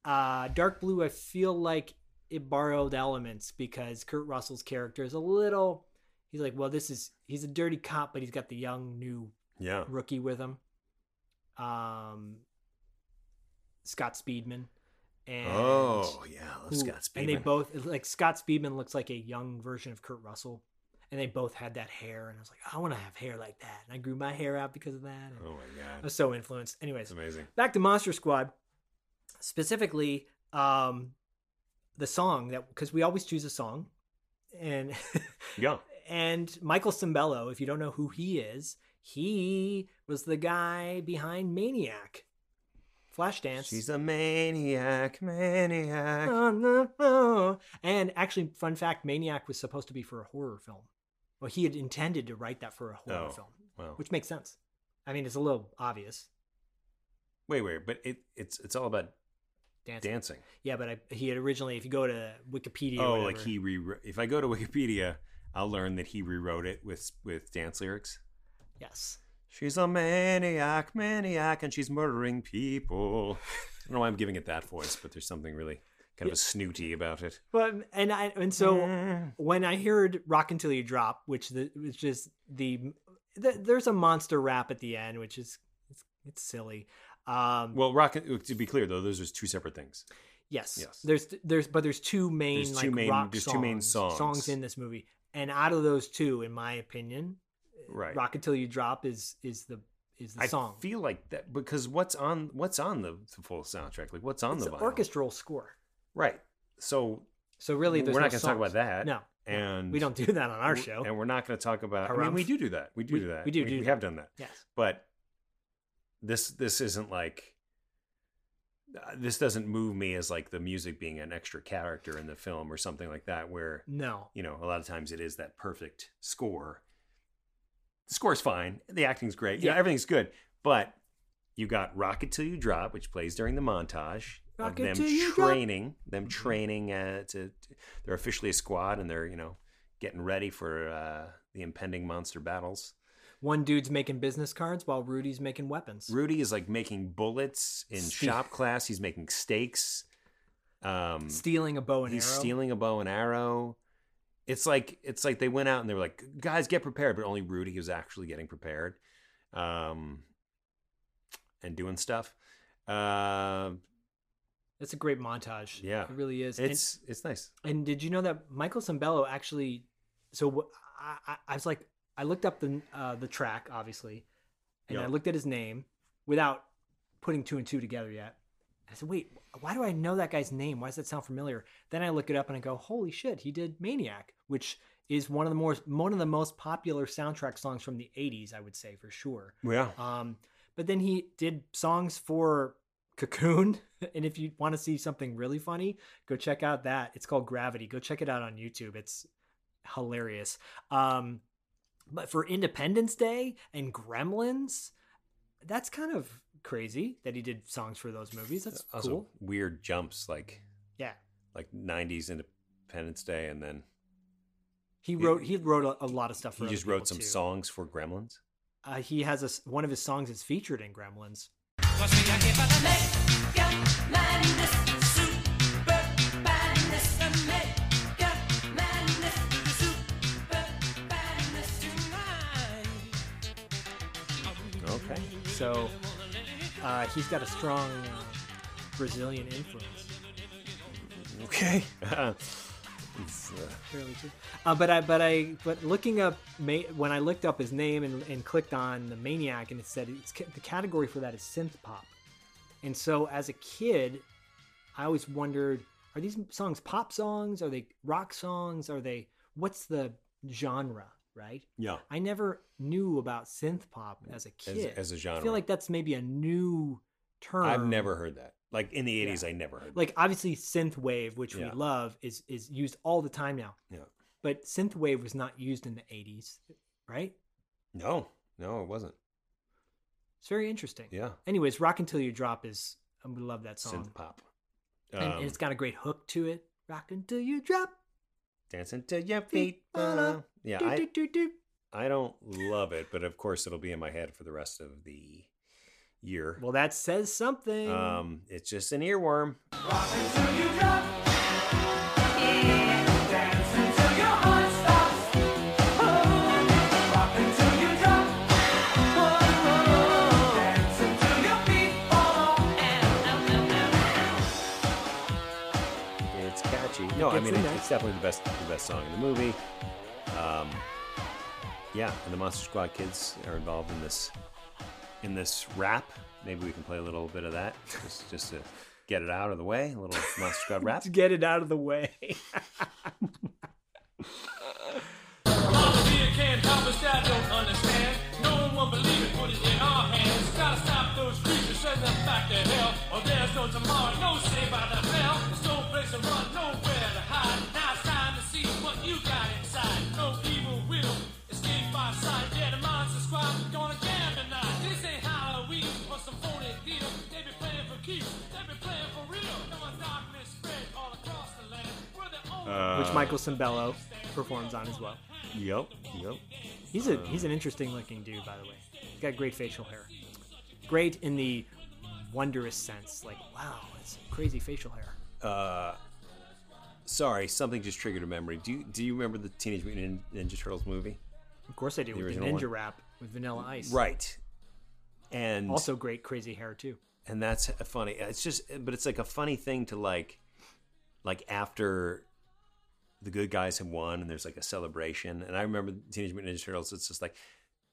uh, Dark Blue, I feel like it borrowed elements because Kurt Russell's character is a little. He's like, well, this is he's a dirty cop, but he's got the young new Yeah. rookie with him. Um, Scott Speedman. And Oh, yeah, who- Scott Speedman. And they both like Scott Speedman looks like a young version of Kurt Russell, and they both had that hair. And I was like, I want to have hair like that. And I grew my hair out because of that. and Oh my god, I was so influenced. Anyways, amazing. back to Monster Squad. Specifically, um, the song that because we always choose a song, and Yeah. and Michael Sembello, if you don't know who he is, he was the guy behind Maniac, Flashdance. She's a maniac, maniac. And actually, fun fact: Maniac was supposed to be for a horror film. Well, he had intended to write that for a horror Oh, film, wow. which makes sense. I mean, it's a little obvious. Wait, wait, but it it's it's all about Dancing. dancing. Yeah, but I, he had originally, if you go to Wikipedia, or Oh, whatever, like he re if I go to Wikipedia, I'll learn that he rewrote it with with dance lyrics. yes, She's a maniac, maniac, and she's murdering people. I don't know why I'm giving it that voice, but there's something really kind of a snooty about it. but and I and so Mm. when I heard "Rock Until You Drop," which the which is the, the there's a monster rap at the end, which is it's, it's silly. Um, Well, rock. To be clear, though, those are two separate things. Yes. Yes. There's there's but there's two main There's like two main- rock there's songs, two main songs. in this movie, and out of those two, in my opinion, Right. "Rock Until You Drop" is is the is the I song. feel like that because what's on what's on the, the full soundtrack? Like what's on it's the vinyl? orchestral score. Right. So So really, we're not no going to talk about that. No, and we don't do that on our show. And we're not going to talk about. I mean, we do do that. We do We- do that. we do We, do we have done that. Yes. But this this isn't like. uh, This doesn't move me as like the music being an extra character in the film or something like that. Where No. you know, a lot of times it is that perfect score. The score's fine. The acting's great. Yeah, Yeah. everything's good. But you got Rock Until You Drop, which plays during the montage Rock of them you drop. training, them training uh, to, to- they're officially a squad and they're, you know, getting ready for uh, the impending monster battles. One dude's making business cards while Rudy's making weapons. Rudy is like making bullets in Ste- shop class. He's making stakes. Um, stealing a bow and he's arrow. stealing a bow and arrow. It's like it's like they went out and they were like, guys, get prepared, but only Rudy was actually getting prepared, um, and doing stuff. Uh, That's a great montage. Yeah. it really is. And- it's it's nice. And did you know that Michael Sembello actually? So I, I, I was like, I looked up the uh, the track, obviously, and I looked at his name without putting two and two together yet. I said, wait, why do I know that guy's name? Why does that sound familiar? Then I look it up and I go, holy shit, he did Maniac, which is one of the more one of the most popular soundtrack songs from the '80s, I would say for sure. Yeah. Um, but then he did songs for Cocoon. And if you want to see something really funny, go check out that. It's called Gravity. Go check it out on YouTube. It's hilarious. Um, but for Independence Day and Gremlins, that's kind of crazy that he did songs for those movies. That's also cool. weird jumps like Yeah. like '90s Independence Day, and then He wrote he wrote a, a lot of stuff for he just wrote some too. songs for Gremlins. Uh, he has a s one of his songs is featured in Gremlins. Okay. So uh, he's got a strong uh, Brazilian influence. Okay. Uh, Fairly true. Uh, but I, but I, but looking up, when I looked up his name and, and clicked on the Maniac, and it said it's, the category for that is synth pop. And so as a kid, I always wondered: Are these songs pop songs? Are they rock songs? Are they what's the genre? Right? Yeah. I never knew about synth pop as a kid. as a genre. I feel like that's maybe a new term. I've never heard that. Like in the '80s, I never heard. like obviously synth wave which Yeah. we love is is used all the time now. Yeah. but synth wave was not used in the 80s right No, no, it wasn't. it's very interesting Yeah. anyways rock until you drop is i would love that song Synth pop. and, and Um, it's got a great hook to it rock until you drop Dancing to your feet. uh, yeah, I. I don't love it, but of course it'll be in my head for the rest of the year. well that says something Um, it's just an earworm. No, I mean in it, there. it's definitely the best the best song in the movie. Um, yeah, and the Monster Squad kids are involved in this in this rap. Maybe we can play a little bit of that just just to get it out of the way. A little Monster Squad rap. to get it out of the way can't help us that. No one will believe it, put We're the only which michael Sembello performs on as well Yep, yep. he's a he's an interesting looking dude by the way he's got great facial hair great in the wondrous sense like wow it's crazy facial hair Uh, sorry, something just triggered a memory. Do you do you remember the Teenage Mutant Ninja Turtles movie? Of course I do. The with the ninja one? rap with Vanilla Ice. Right. And Also great crazy hair too. and that's funny. It's just, but it's like a funny thing to like, like after the good guys have won and there's like a celebration. And I remember Teenage Mutant Ninja Turtles. It's just like,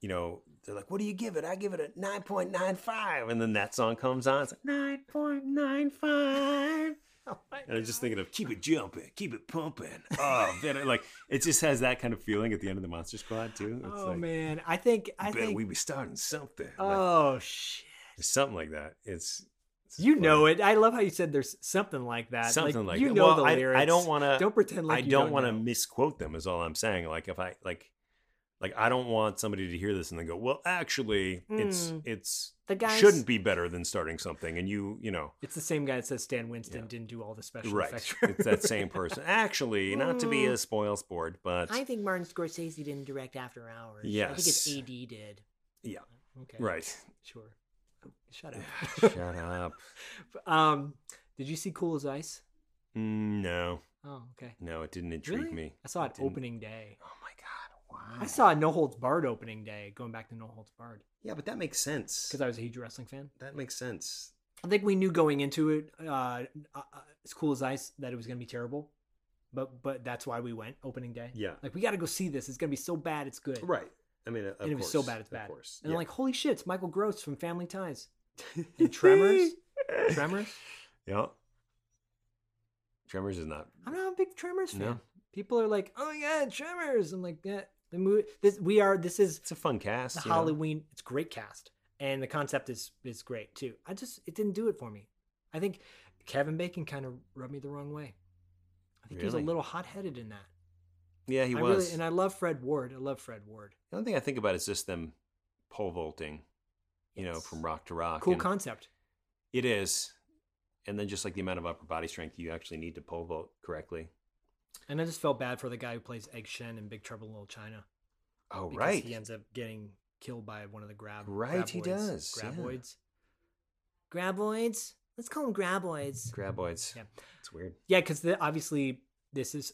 you know, they're like, "What do you give it?" I give it a nine point nine five, and then that song comes on. It's like nine point nine five. Oh and I'm just thinking of keep it jumping, keep it pumping. Oh, man, like it just has that kind of feeling at the end of the Monster Squad too. It's oh like, man, I think I bet think. we be starting something. Like, oh shit. something like that. It's You know it. I love how you said there's something like that. something like, you that. know well, the I, lyrics. I don't want to. Don't pretend like I you don't, don't want to misquote them. Is all I'm saying. Like if I like, like I don't want somebody to hear this and then go, "Well, actually, it's Mm. it's The guys- shouldn't be better than starting something." And you, you know, It's the same guy that says Stan Winston didn't do all the special right? effects. it's that same person. Actually, not to be a spoil sport, but I think Martin Scorsese didn't direct After Hours. Yes, I think it's AD did. yeah, Okay. right. Sure. Shut up. Shut up. um, did you see Cool as Ice? Mm, no, Oh, okay. no, it didn't intrigue Really? me. I saw it didn't. opening day. Oh my god! Wow. I saw No Holds Barred opening day. Going back to No Holds Barred Yeah, but that makes sense. because I was a huge wrestling fan. That makes sense. I think we knew going into it, uh, uh, uh, as cool as ice, that it was going to be terrible. But but that's why we went opening day. Yeah. like we got to go see this. It's going to be so bad, it's good. Right. I mean, of and it was course, so bad, it's of bad. course. And Yeah. I'm like, holy shit, it's Michael Gross from Family Ties. And Tremors. Tremors. Yeah. Tremors is not. I'm not a big Tremors fan. No. People are like, oh yeah, Tremors. I'm like, yeah, the movie. This we are. This is It's a fun cast. the you know? Halloween. It's great cast, and the concept is is great too. I just it didn't do it for me. I think Kevin Bacon kind of rubbed me the wrong way. I think he was a little hot headed in that. Yeah, he I was. really, and I love Fred Ward. I love Fred Ward. the only thing I think about is just them pole vaulting, you know, from rock to rock. Cool and concept. It is. And then just like the amount of upper body strength you actually need to pole vault correctly. And I just felt bad for the guy who plays Egg Shen in Big Trouble in Little China. Oh, because right. He ends up getting killed by one of the grab. Right, he graboids. does, yeah. Graboids. Graboids. Let's call them graboids. Graboids. Yeah. It's weird. Yeah, because obviously this is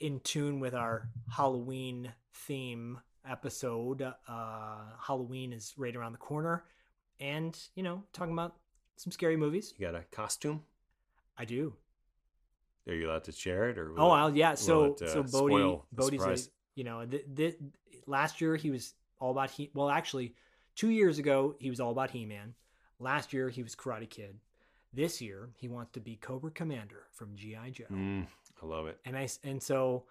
in tune with our Halloween theme episode. Uh, Halloween is right around the corner, and you know, talking about some scary movies. You got a costume? I do. Are you allowed to share it or? Oh, I'll, yeah. So, it, uh, so Bodie, the Bodie's, a, you know, th th last year he was all about he. Well, actually, two years ago he was all about He Man. Last year he was Karate Kid. This year he wants to be Cobra Commander from GI Joe. Mm, I love it. And I and so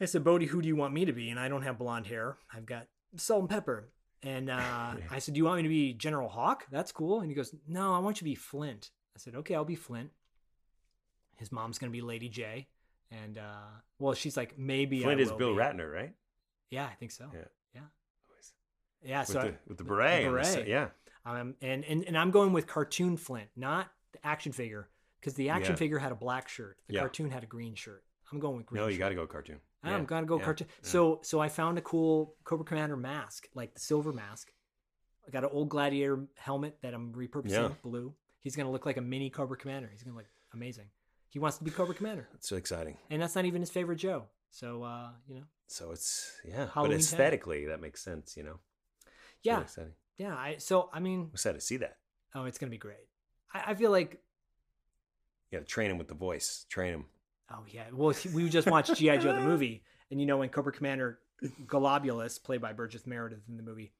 I said, Bodie, who do you want me to be? And I don't have blonde hair. I've got salt and pepper. And uh, I said, Do you want me to be General Hawk? That's cool. And he goes, No, I want you to be Flint. I said, Okay, I'll be Flint. His mom's gonna be Lady Jaye. And uh, well, she's like, maybe Flint I is Bill be." Ratner, right? Yeah, I think so. Yeah. Yeah. Yeah. With so I- the- with the beret the beret. yeah. Um, and, and and I'm going with cartoon Flint, not the action figure, because the action Yeah. figure had a black shirt. The Yeah. cartoon had a green shirt. I'm going with green. No, you got to go cartoon. I'm Yeah, gonna go cartoon. So so I found a cool Cobra Commander mask, like the silver mask. I got an old gladiator helmet that I'm repurposing blue. He's gonna look like a mini Cobra Commander. He's gonna look amazing. He wants to be Cobra Commander, It's so exciting. and that's not even his favorite Joe. So uh, you know, So it's yeah, Halloween but aesthetically that makes sense. You know. It's really yeah, exciting. yeah. I so I mean, I'm excited to see that. oh, it's gonna be great. I, I feel like Yeah, train him with the voice. Train him. Oh yeah. Well, we just watched GI Joe the movie, and you know when Cobra Commander Golobulus, played by Burgess Meredith in the movie,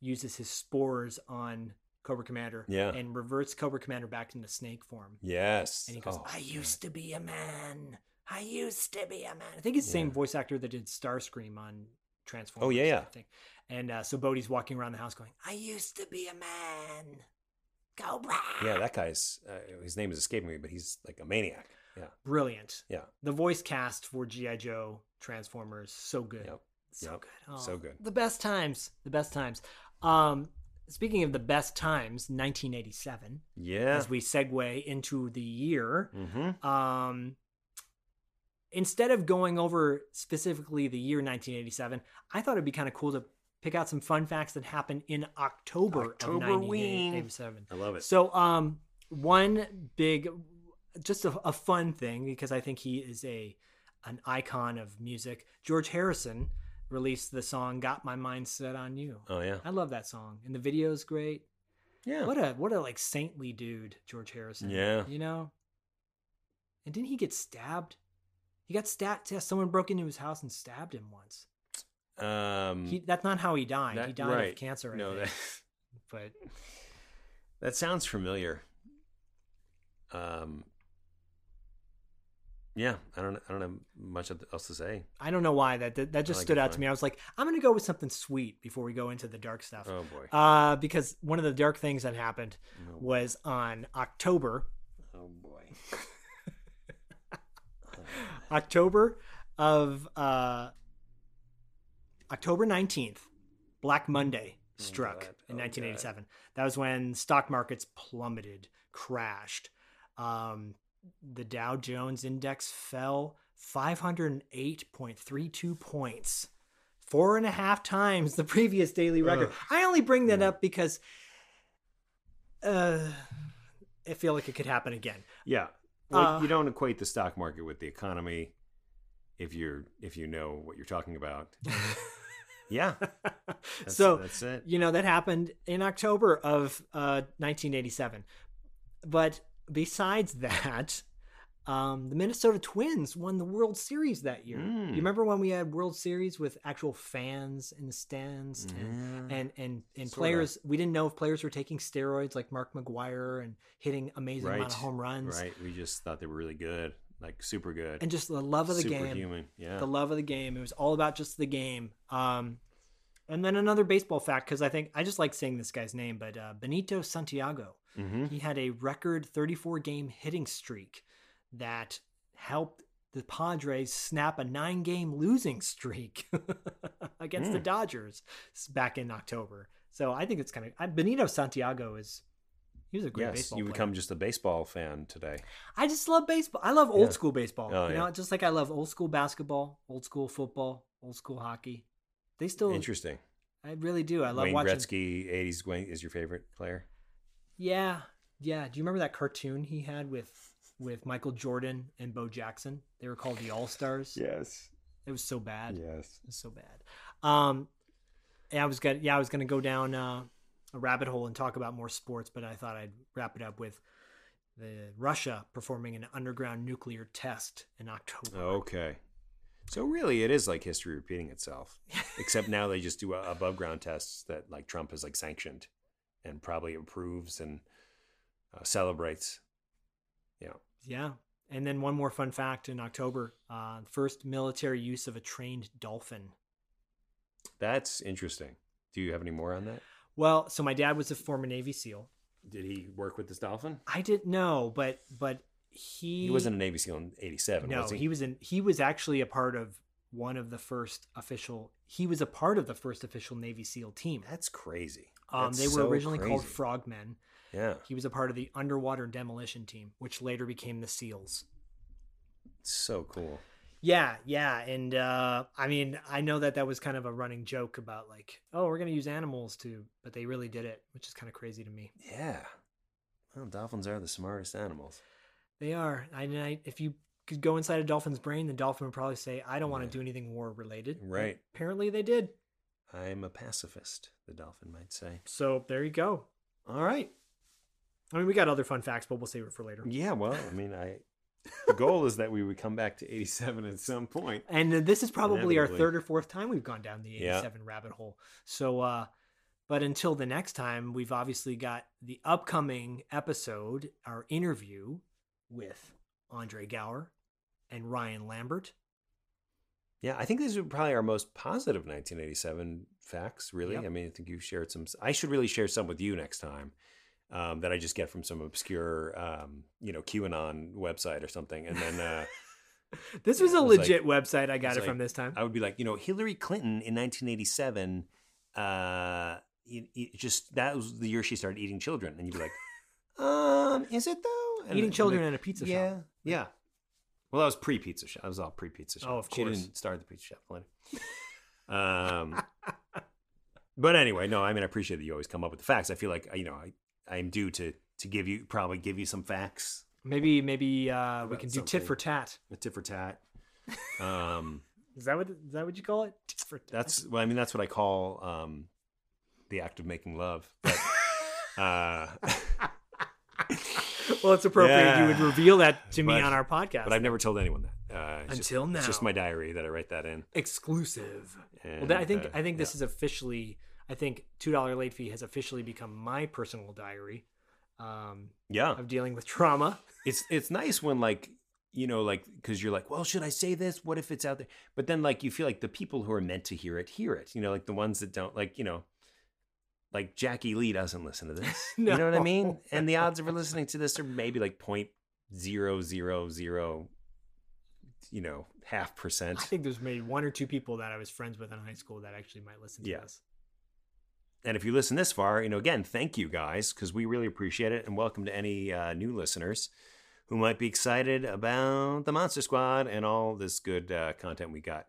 uses his spores on Cobra Commander, Yeah. and reverts Cobra Commander back into snake form. Yes. And he goes, Oh, "I used to be a man. I used to be a man." I think it's the same voice actor that did Starscream on Transformers. Oh, yeah, yeah. And uh, so Bodie's walking around the house going, "I used to be a man." Cobra. Yeah, that guy's uh, his name is escaping me, but he's like a maniac. Yeah. Brilliant. Yeah. The voice cast for GI Joe Transformers so good. Yep. So Yep. good. So good. The best times. The best times. Um speaking of the best times, 1987. Yeah. As we segue into the year. Mm-hmm. Um instead of going over specifically the year 1987, I thought it'd be kind of cool to pick out some fun facts that happened in October of Octoberween. 1987. I love it. So, um, one big, just a, a fun thing because I think he is a an icon of music. George Harrison released the song "Got My Mind Set on You." Oh yeah. I love that song, and the video is great. Yeah. What a what a like saintly dude, George Harrison. Yeah. You know. And didn't he get stabbed? He got stabbed. Yeah, someone broke into his house and stabbed him once. Um, He, that's not how he died. he died right. of cancer. I No, think. that- but that sounds familiar. Um, yeah, I don't, I don't have much else to say. I don't know why that that, that just like stood out to me. I was like, I'm gonna go with something sweet before we go into the dark stuff. Oh boy. Uh, because one of the dark things that happened Oh, was on October, Oh boy. October of uh, October 19th, Black Monday struck God. in Oh, 1987. That was when stock markets plummeted, crashed. Um, the Dow Jones index fell 508.32 points, four and a half times the previous daily record. Ugh. I only bring that up because uh, I feel like it could happen again. Yeah. Well, Uh, you don't equate the stock market with the economy if you're if you know what you're talking about. yeah. That's, so that's it. You know that happened in October of uh, 1987. But besides that, um, the Minnesota Twins won the World Series that year. Mm. You remember when we had World Series with actual fans in the stands and and and, and Sorta. players? We didn't know if players were taking steroids like Mark McGwire and hitting amazing amount of home runs. Right. We just thought they were really good, like super good, And just the love of the game. Superhuman, Yeah. the love of the game. It was all about just the game. Um, and then another baseball fact, because I think I just like saying this guy's name, but uh, Benito Santiago. Mhm. He had a record 34 game hitting streak that helped the Padres snap a nine game losing streak against the Hmm. Dodgers back in October. So I think it's kind of Benito Santiago is he was a great yes, baseball you player. become just a baseball fan today. I just love baseball. I love old Yeah. school baseball. Oh, you yeah. know, just like I love old school basketball, old school football, old school hockey. They still Interesting. I really do. I love Wayne watching. Gretzky, '80s Wayne is your favorite player. Yeah, yeah. Do you remember that cartoon he had with with Michael Jordan and Bo Jackson? They were called the All Stars. Yes. It was so bad. Yes. It was so bad. Um, yeah, I was gonna yeah I was gonna go down uh, a rabbit hole and talk about more sports, but I thought I'd wrap it up with the Russia performing an underground nuclear test in October. Okay. So really, it is like history repeating itself, except now they just do above ground tests that like Trump has like sanctioned, and probably approves and uh, celebrates. Yeah. Yeah. And then one more fun fact in October, uh, first military use of a trained dolphin. That's interesting. Do you have any more on that? Well, so my dad was a former Navy SEAL. Did he work with this dolphin? I didn't know, but but he He wasn't a Navy SEAL in '87, No, was he? he was in. He was actually a part of one of the first official. He was a part of the first official Navy SEAL team. That's crazy. Um, That's they were so originally called. Frogmen. Yeah. He was a part of the underwater demolition team, which later became the SEALs. So cool. Yeah, yeah, and uh, I mean, I know that that was kind of a running joke about like, oh, we're gonna use animals to, but they really did it, which is kind of crazy to me. Yeah. Well, dolphins are the smartest animals. They are. I, I if you could go inside a dolphin's brain, the dolphin would probably say, "I don't want Yeah. to do anything war related." Right. Apparently, they did. I'm a pacifist, the dolphin might say. So there you go. All right. I mean, we got other fun facts, but we'll save it for later. Yeah, well, I mean, I the goal is that we would come back to 87 at some point. And this is probably our third or fourth time we've gone down the Yeah. 87 rabbit hole. So, uh, but until the next time, we've obviously got the upcoming episode, our interview with Andre Gower and Ryan Lambert. Yeah, I think these are probably our most positive 1987 facts, really. Yep. I mean, I think you've shared some. I should really share some with you next time um, that I just get from some obscure, um, you know, QAnon website or something. And then uh, This was a was legit like- website. I got it from this time. I would be like, you know, Hillary Clinton in 1987, uh, it, it just that was the year she started eating children. And you'd be like, um, is it though? And Eating children like, in a pizza shop. yeah, Yeah. Well, that was pre pizza shop. That was all pre pizza shop. Oh, of She course. didn't start the pizza shop later. Um, but anyway, no, I mean, I appreciate that you always come up with the facts. I feel like you know, I I'm due to to give you probably give you some facts, Maybe, maybe uh, we can do tit for tat. a tit for tat. Um, Is that what is that what you call it? Tit for tat. that's well, I mean, that's what I call um, the act of making love. But Uh, well, it's appropriate you would reveal that to me But- on our podcast. but I've never told anyone that. Uh, it's just- Until It's just my diary that I write that in. exclusive. well, And, that, I think uh, I think this yeah. is officially. I think two dollar late fee has officially become my personal diary. Um, Yeah. of dealing with trauma. it's it's nice when like you know like because you're like well should i say this what if it's out there but then like you feel like the people who are meant to hear it hear it you know like the ones that don't like you know like jackie lee doesn't listen to this you know what i mean and the odds of her listening to this are maybe like point zero zero zero you know half percent I think there's maybe one or two people that I was friends with in high school that actually might listen to Yeah. this. And if you listen this far, you know, again, thank you guys because we really appreciate it. And welcome to any uh, new listeners who might be excited about the Monster Squad and all this good uh, content we got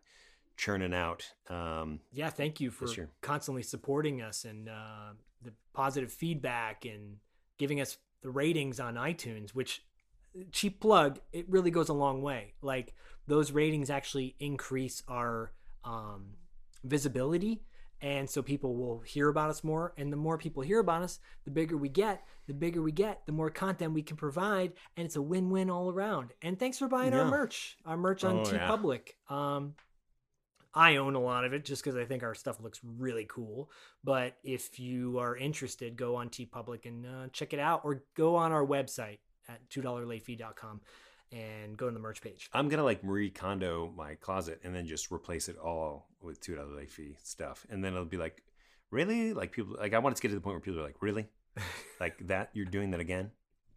churning out. Um, Yeah, thank you for constantly supporting us and uh, the positive feedback and giving us the ratings on iTunes, which cheap plug, it really goes a long way. Like those ratings actually increase our um, visibility. And so people will hear about us more. And the more people hear about us, the bigger we get. The bigger we get, the more content we can provide. And it's a win win all around. And thanks for buying our merch, our merch on Oh, T yeah. Public. Um, I own a lot of it just because I think our stuff looks really cool. But if you are interested, go on TeePublic and uh, check it out, or go on our website at two dollar latefee.com and go to the merch page. I'm gonna like Marie Kondo my closet and then just replace it all with two dollar late fee stuff, and then it'll be like, really? Like people like I want it to get to the point where people are like, really, like that? You're doing that again?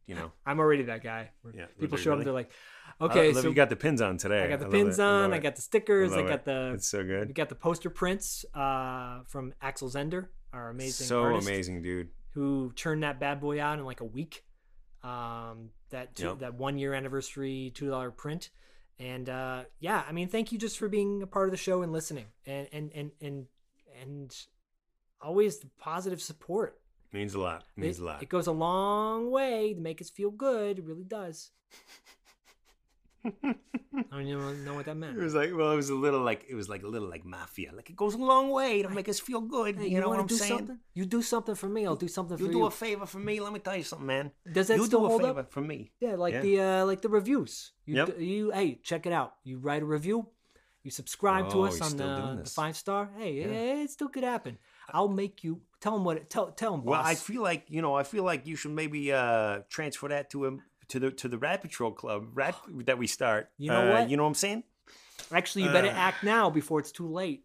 You know? I'm already that guy. Yeah, People really, show up, they're like, okay, so you got the pins on today. I got the love pins. I on, love I got the stickers, I, love got it. the It's so good. We got the poster prints uh, from Axel Zender, our amazing so artist, amazing, dude. who turned that bad boy out in like a week. Um, that two, Yep. that one year anniversary two dollar print, and uh, yeah, I mean, thank you just for being a part of the show and listening, and and and and and always the positive support. Means a lot. Means it, a lot. It goes a long way to make us feel good. It really does. I don't even know what that meant. It was like, well, it was a little like, it was like a little like mafia. Like it goes a long way to make us feel good. Hey, you know what I'm saying? Something? You do something for me, I'll do something You for do you. Do a favor for me. Let me tell you something, man. Does that you still do a hold favor up? for me? Yeah, like Yeah. the uh, like the reviews. You, Yep. you hey, check it out. You write a review. You subscribe to Oh, us on the, the five star. Hey, Yeah. yeah, it still could happen. I'll make you tell them what. It, tell tell. Well, boss. I feel like you know, I feel like you should maybe uh transfer that to him to the to the Rat Patrol Club, Rat that we start. You know Uh, what? You know what I'm saying? Actually, you better uh, act now before it's too late.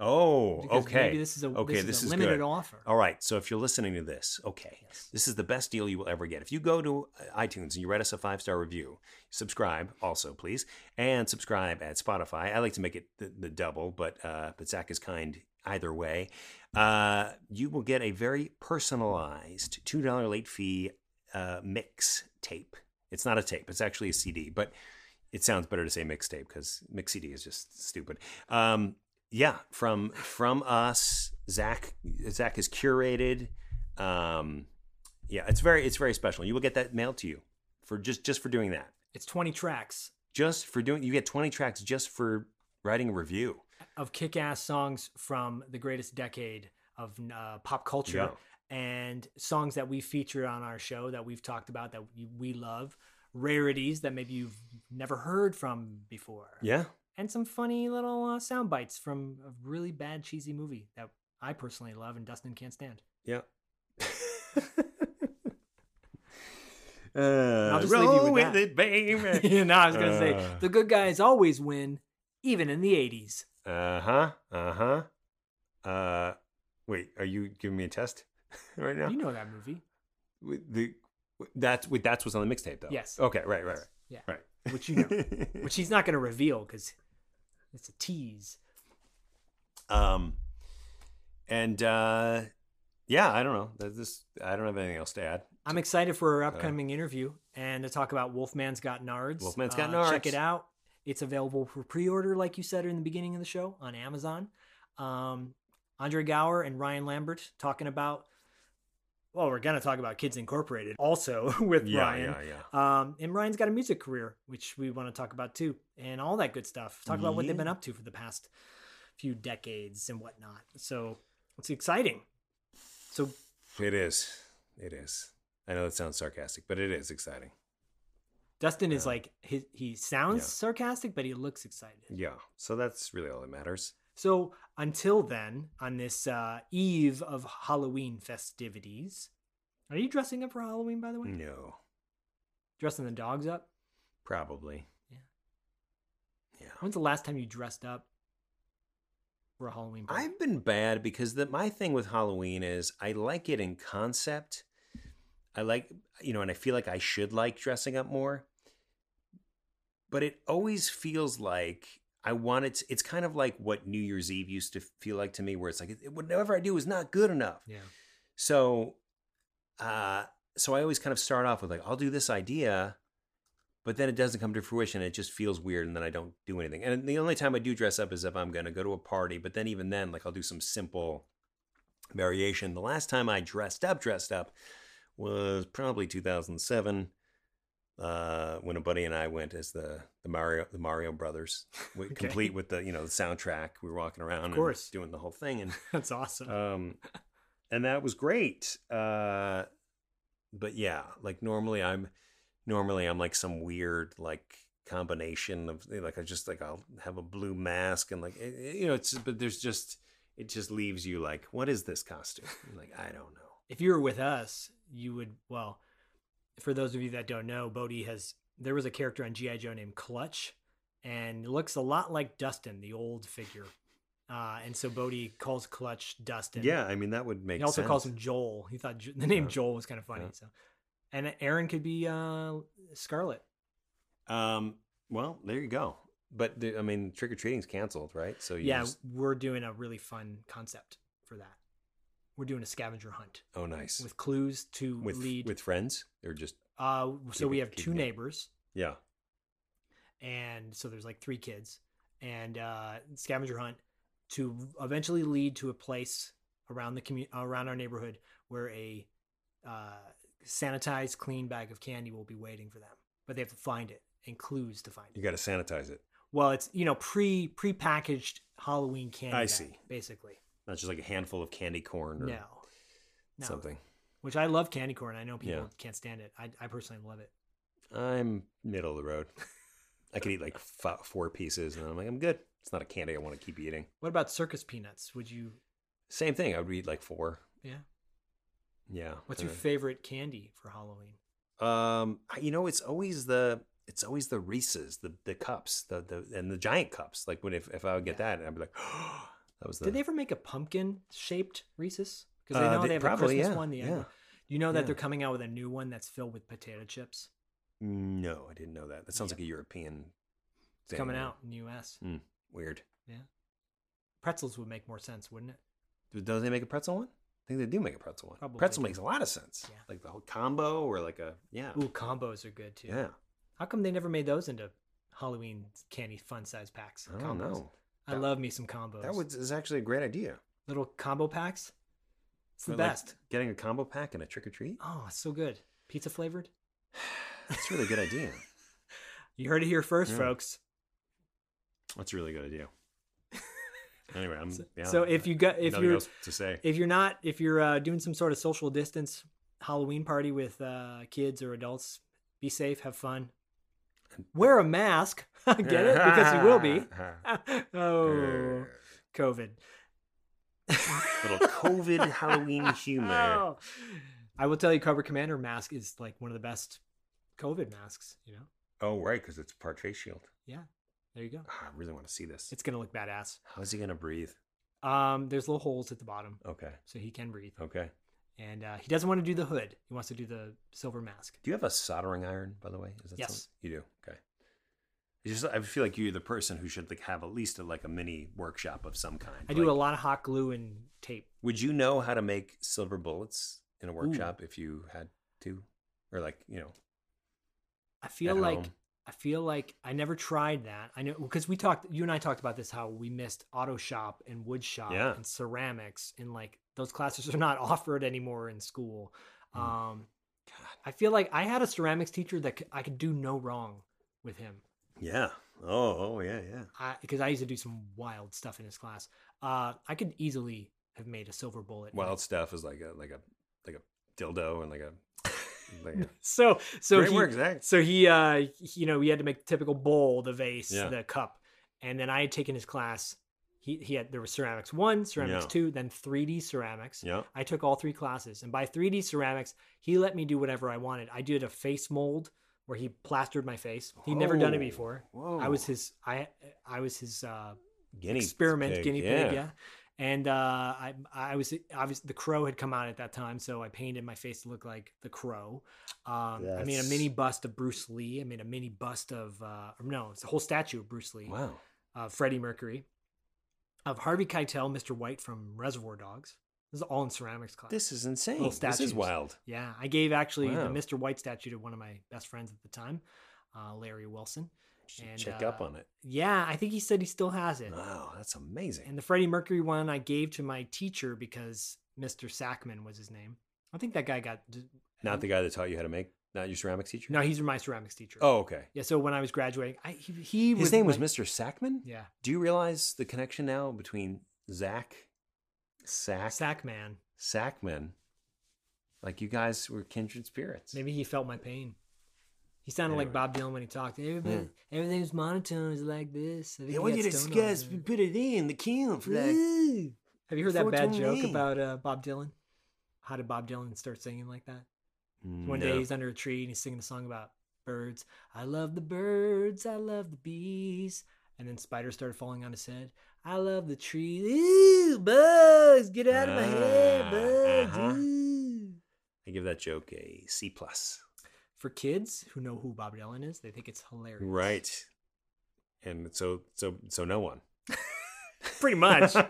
Oh, Because okay. maybe this is a- okay. this is a is limited good. offer. All right. So if you're listening to this, okay, this is the best deal you will ever get. If you go to uh, iTunes and you write us a five star review, subscribe also, please, and subscribe at Spotify. I like to make it the, the double, but uh, but Zach is kind either way. Uh, you will get a very personalized two dollar late fee uh, mix tape. It's not a tape; it's actually a CD, but it sounds better to say mixtape because mix CD is just stupid. Um, yeah, from from us, Zach. Zach is curated. Um, yeah, it's very it's very special. You will get that mailed to you for just just for doing that. It's twenty tracks Just for doing, you get twenty tracks just for writing a review. of kick-ass songs from the greatest decade of uh, pop culture and songs that we feature on our show that we've talked about that we, love rarities that maybe you've never heard from before Yeah. and some funny little uh, sound bites from a really bad cheesy movie that i personally love and dustin can't stand Yeah. I'll Uh, just leave you roll with with that. it, baby. no i was gonna say Uh. the good guys always win even in the 80s Uh huh. Uh huh. Uh, wait, are you giving me a test right now? you know that movie With the that's wait, that's what's on the mixtape though. Yes. Okay. Right. Right. Right. yeah Right. which you know which he's not gonna reveal because it's a tease Um, and uh, yeah, I don't know. This I don't have anything else to add. I'm excited for our upcoming interview and to talk about Wolfman's Got Nards. Wolfman's Got Nards. Check it out. It's available for pre-order, like you said in the beginning of the show, on Amazon. Um, Andre Gower and Ryan Lambert talking about. Well, we're gonna talk about Kids Incorporated also with Yeah, Ryan. yeah, yeah. Um, and Ryan's got a music career, which we want to talk about too, and all that good stuff. Talk about what they've been up to for the past few decades and whatnot. So it's exciting. So It is. It is. I know that sounds sarcastic, but it is exciting. Dustin is like he he sounds sarcastic, but he looks excited. Yeah. So that's really all that matters. So until then, on this uh, eve of Halloween festivities, are you dressing up for Halloween? By the way, No. dressing the dogs up. Probably. Yeah. Yeah. When's the last time you dressed up for a Halloween party? I've been bad because the, my thing with Halloween is I like it in concept. I like, you know, and I feel like I should like dressing up more. But it always feels like I want it. To, it's kind of like what New Year's Eve used to feel like to me, where it's like it- whatever I do is not good enough. Yeah. So, uh, so I always kind of start off with like, I'll do this idea, but then it doesn't come to fruition. It just feels weird, and then I don't do anything. And the only time I do dress up is if I'm going to go to a party. But then even then, like I'll do some simple variation. The last time I dressed up, dressed up, was probably 2007. Uh, when a buddy and I went as the the Mario the Mario Brothers, we, Okay. complete with the you know the soundtrack. We were walking around, and course. doing the whole thing, and That's awesome. um, and that was great. Uh, but yeah, like normally I'm normally I'm like some weird like combination of like I just like I'll have a blue mask and like it- it- you know it's but there's just it just leaves you like what is this costume? You're like I don't know. if you were with us, you would well. For those of you that don't know, Bodie has there was a character on GI Joe named Clutch, and looks a lot like Dustin, the old figure. Uh, and so Bodie calls Clutch Dustin. Yeah, I mean that would make. he also sense. calls him Joel. He thought the name Yeah. Joel was kind of funny. Yeah. So, and Aaron could be uh, Scarlett. Um. Well, there you go. But the, I mean, trick or treating's canceled, right? So you yeah, just- we're doing a really fun concept for that. We're doing a scavenger hunt oh, nice. with clues to with lead. with friends or just uh, so we have two it- neighbors. yeah. and so there's like three kids and uh scavenger hunt to eventually lead to a place around the commu- around our neighborhood where a uh sanitized clean bag of candy will be waiting for them but they have to find it and clues to find it You got to sanitize it. well it's you know pre pre-packaged halloween candy I bag, see. basically Not just like a handful of candy corn or no no something. which i love candy corn i know people Yeah. can't stand it I, I personally love it I'm middle of the road. I could eat like f- four pieces, and I'm like, I'm good. It's not a candy I want to keep eating. what about circus peanuts would you Same thing. I would eat like four. yeah Yeah. what's your Uh, favorite candy for halloween Um, you know, it's always the it's always the Reese's, the the cups, the the and the giant cups. Like when if if I would get that, I'd be like, that was the. Did they ever make a pumpkin shaped Reese's? Because I Uh, know they- they, have probably, a Christmas yeah, one. The yeah. You know that Yeah. they're coming out with a new one that's filled with potato chips. No, I didn't know that. That sounds like a European. It's thing, coming out in the U.S. Hmm, weird. Yeah, pretzels would make more sense, wouldn't it? Do- Don't they make a pretzel one? I think they do make a pretzel one. Probably pretzel makes a lot of sense. Yeah. Like the whole combo or like a yeah. Ooh, combos are good too. Yeah. How come they never made those into Halloween candy fun size packs? I don't Combos. know. I That- love me some combos. That was is actually a great idea. little combo packs. It's the Or, like, best. getting a combo pack and a trick or treat. Oh, so good. Pizza flavored. That's a really good idea. You heard it here first, Yeah. folks. That's a really good idea. Anyway, I'm yeah. so if you got if you're to say. if you're not if you're uh, doing some sort of social distance Halloween party with uh, kids or adults, be safe, have fun, wear a mask. Get it because you will be. oh, COVID. Little COVID Halloween humor. Oh. I will tell you, Cobra Commander mask is like one of the best COVID masks. You know. Oh right, because it's part face shield. Yeah. There you go. Ah, I really want to see this. It's gonna look badass. How's he gonna breathe? Um, there's little holes at the bottom, Okay. so he can breathe. Okay. And uh, he doesn't want to do the hood. He wants to do the silver mask. Do you have a soldering iron, by the way? Is that Yes. something- you do. Okay. It's just I feel like you're the person who should like have at least a, like a mini workshop of some kind. I do a lot of hot glue and tape. Would you know how to make silver bullets in a workshop if you had to, or like you know? I feel like home? I feel like I never tried that. I know because we talked. You and I talked about this how we missed auto shop and wood shop Yeah. and ceramics and like those classes are not offered anymore in school. Hmm. Um, I feel like I had a ceramics teacher that I could do no wrong with him. Yeah. Oh. Oh. Yeah. Yeah. because I, used to do some wild stuff in his class. Uh, I could easily have made a silver bullet. Wild stuff is like a like a like a dildo and like a. So so Great he, work, Zach. so he uh you know he had to make the typical bowl the vase Yeah. the cup and then i had taken his class he, he had there was ceramics one ceramics Yeah. two then 3d ceramics Yeah. i took all three classes and by 3d ceramics he let me do whatever i wanted i did a face mold where he plastered my face he'd never done it before Whoa. i was his i i was his uh Guinea experiment pig, guinea yeah. pig yeah and uh, I, I was obviously the crow had come out at that time, so I painted my face to look like the crow. Um, I made a mini bust of Bruce Lee. I made a mini bust of uh, no, it's a whole statue of Bruce Lee. Wow. Uh, Freddie Mercury, of Harvey Keitel, Mr. White from Reservoir Dogs. This is all in ceramics class. This is insane. This is wild. Yeah, I gave actually Wow. the Mr. White statue to one of my best friends at the time, uh, Larry Wilson. And, check up uh, on it. Yeah, I think he said he still has it. Wow, that's amazing. And the Freddie Mercury one I gave to my teacher because Mr. Sackman was his name. I think that guy got. Not the guy that taught you how to make, not your ceramics teacher. No, he's my ceramics teacher. Oh, okay. Yeah, so when I was graduating, I, he, he His was name was Mr. Sackman. Yeah. Do you realize the connection now between Zach, Sack, Sackman? Sackman? Like you guys were kindred spirits. Maybe he felt my pain. He sounded like Bob Dylan when he talked. Everybody, Everything's monotone is like this. I think Yeah, he when you discuss, we put it in the kiln for. Woo! Have you heard that bad joke about uh, Bob Dylan? How did Bob Dylan start singing like that? One day he's under a tree and he's singing a song about birds. I love the birds, I love the bees. And then spiders started falling on his head. I love the trees. Ooh, bugs, get out of my head, Ah, bugs. uh-huh. I give that joke a C plus. For kids who know who Bob Dylan is, they think it's hilarious. Right. And so so so no one. Pretty much.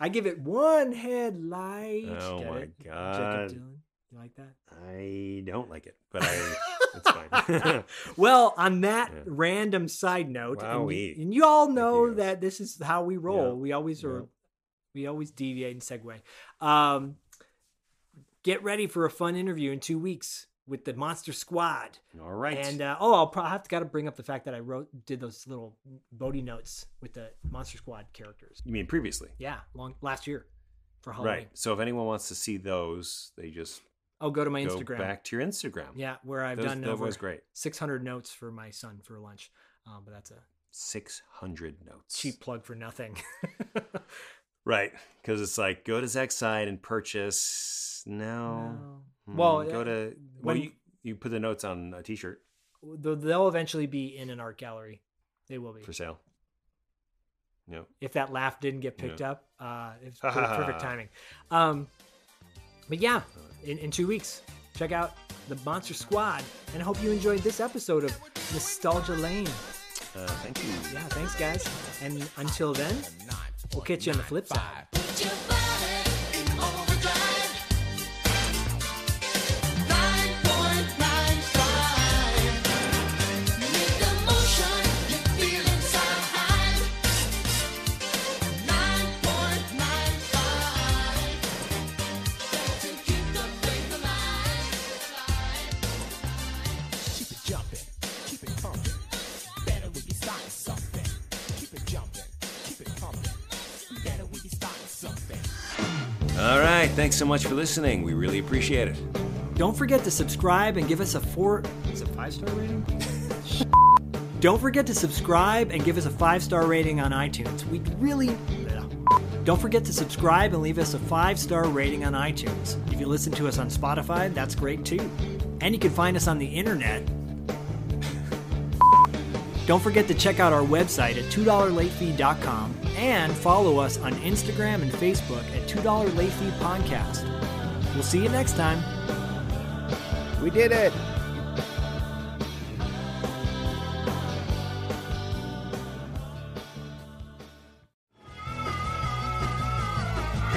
I give it one headlight. Oh my it? God. Jakob Dylan. You like that? I don't like it, but I it's fine. well, on that Yeah. random side note, and, you, and you all know that this is how we roll. Yeah. We always are, Yeah. we always deviate and segue. Um, get ready for a fun interview in two weeks with the Monster Squad. All right. And uh, oh, I'll probably have to got to bring up the fact that I wrote did those little Bodie notes with the Monster Squad characters. you mean previously? Yeah, long last year for Halloween. Right. So if anyone wants to see those, they just Oh, go to my go Instagram. back to your Instagram. Yeah, where I've Those- done that over was great. 600 notes for my son for lunch. Um, but that's a Six hundred notes. cheap plug for nothing. Right. Because it's like go to Zach's site and purchase. No. Hmm, Well, go uh, to when- well, you, you put the notes on a T-shirt They'll- They'll eventually be in an art gallery. They will be. for sale. Yep. If that laugh didn't get picked Yeah. up, uh, it's per- perfect timing. Um, but yeah, in, in two weeks, check out the Monster Squad, and I hope you enjoyed this episode of Nostalgia Lane. Uh, thank you. Yeah, thanks guys, and until then, we'll catch you on the flip side. Thanks so much for listening. We really appreciate it. Don't forget to subscribe and give us a four. Is it five star rating? Don't forget to subscribe and give us a five star rating on iTunes. We really. Don't forget to subscribe and leave us a five star rating on iTunes. If you listen to us on Spotify, that's great too. And you can find us on the internet. Don't forget to check out our website at $2latefee.com and follow us on Instagram and Facebook at $2 Late Fee Podcast. We'll see you next time. We did it.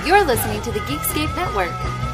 You're listening to the Geekscape Network.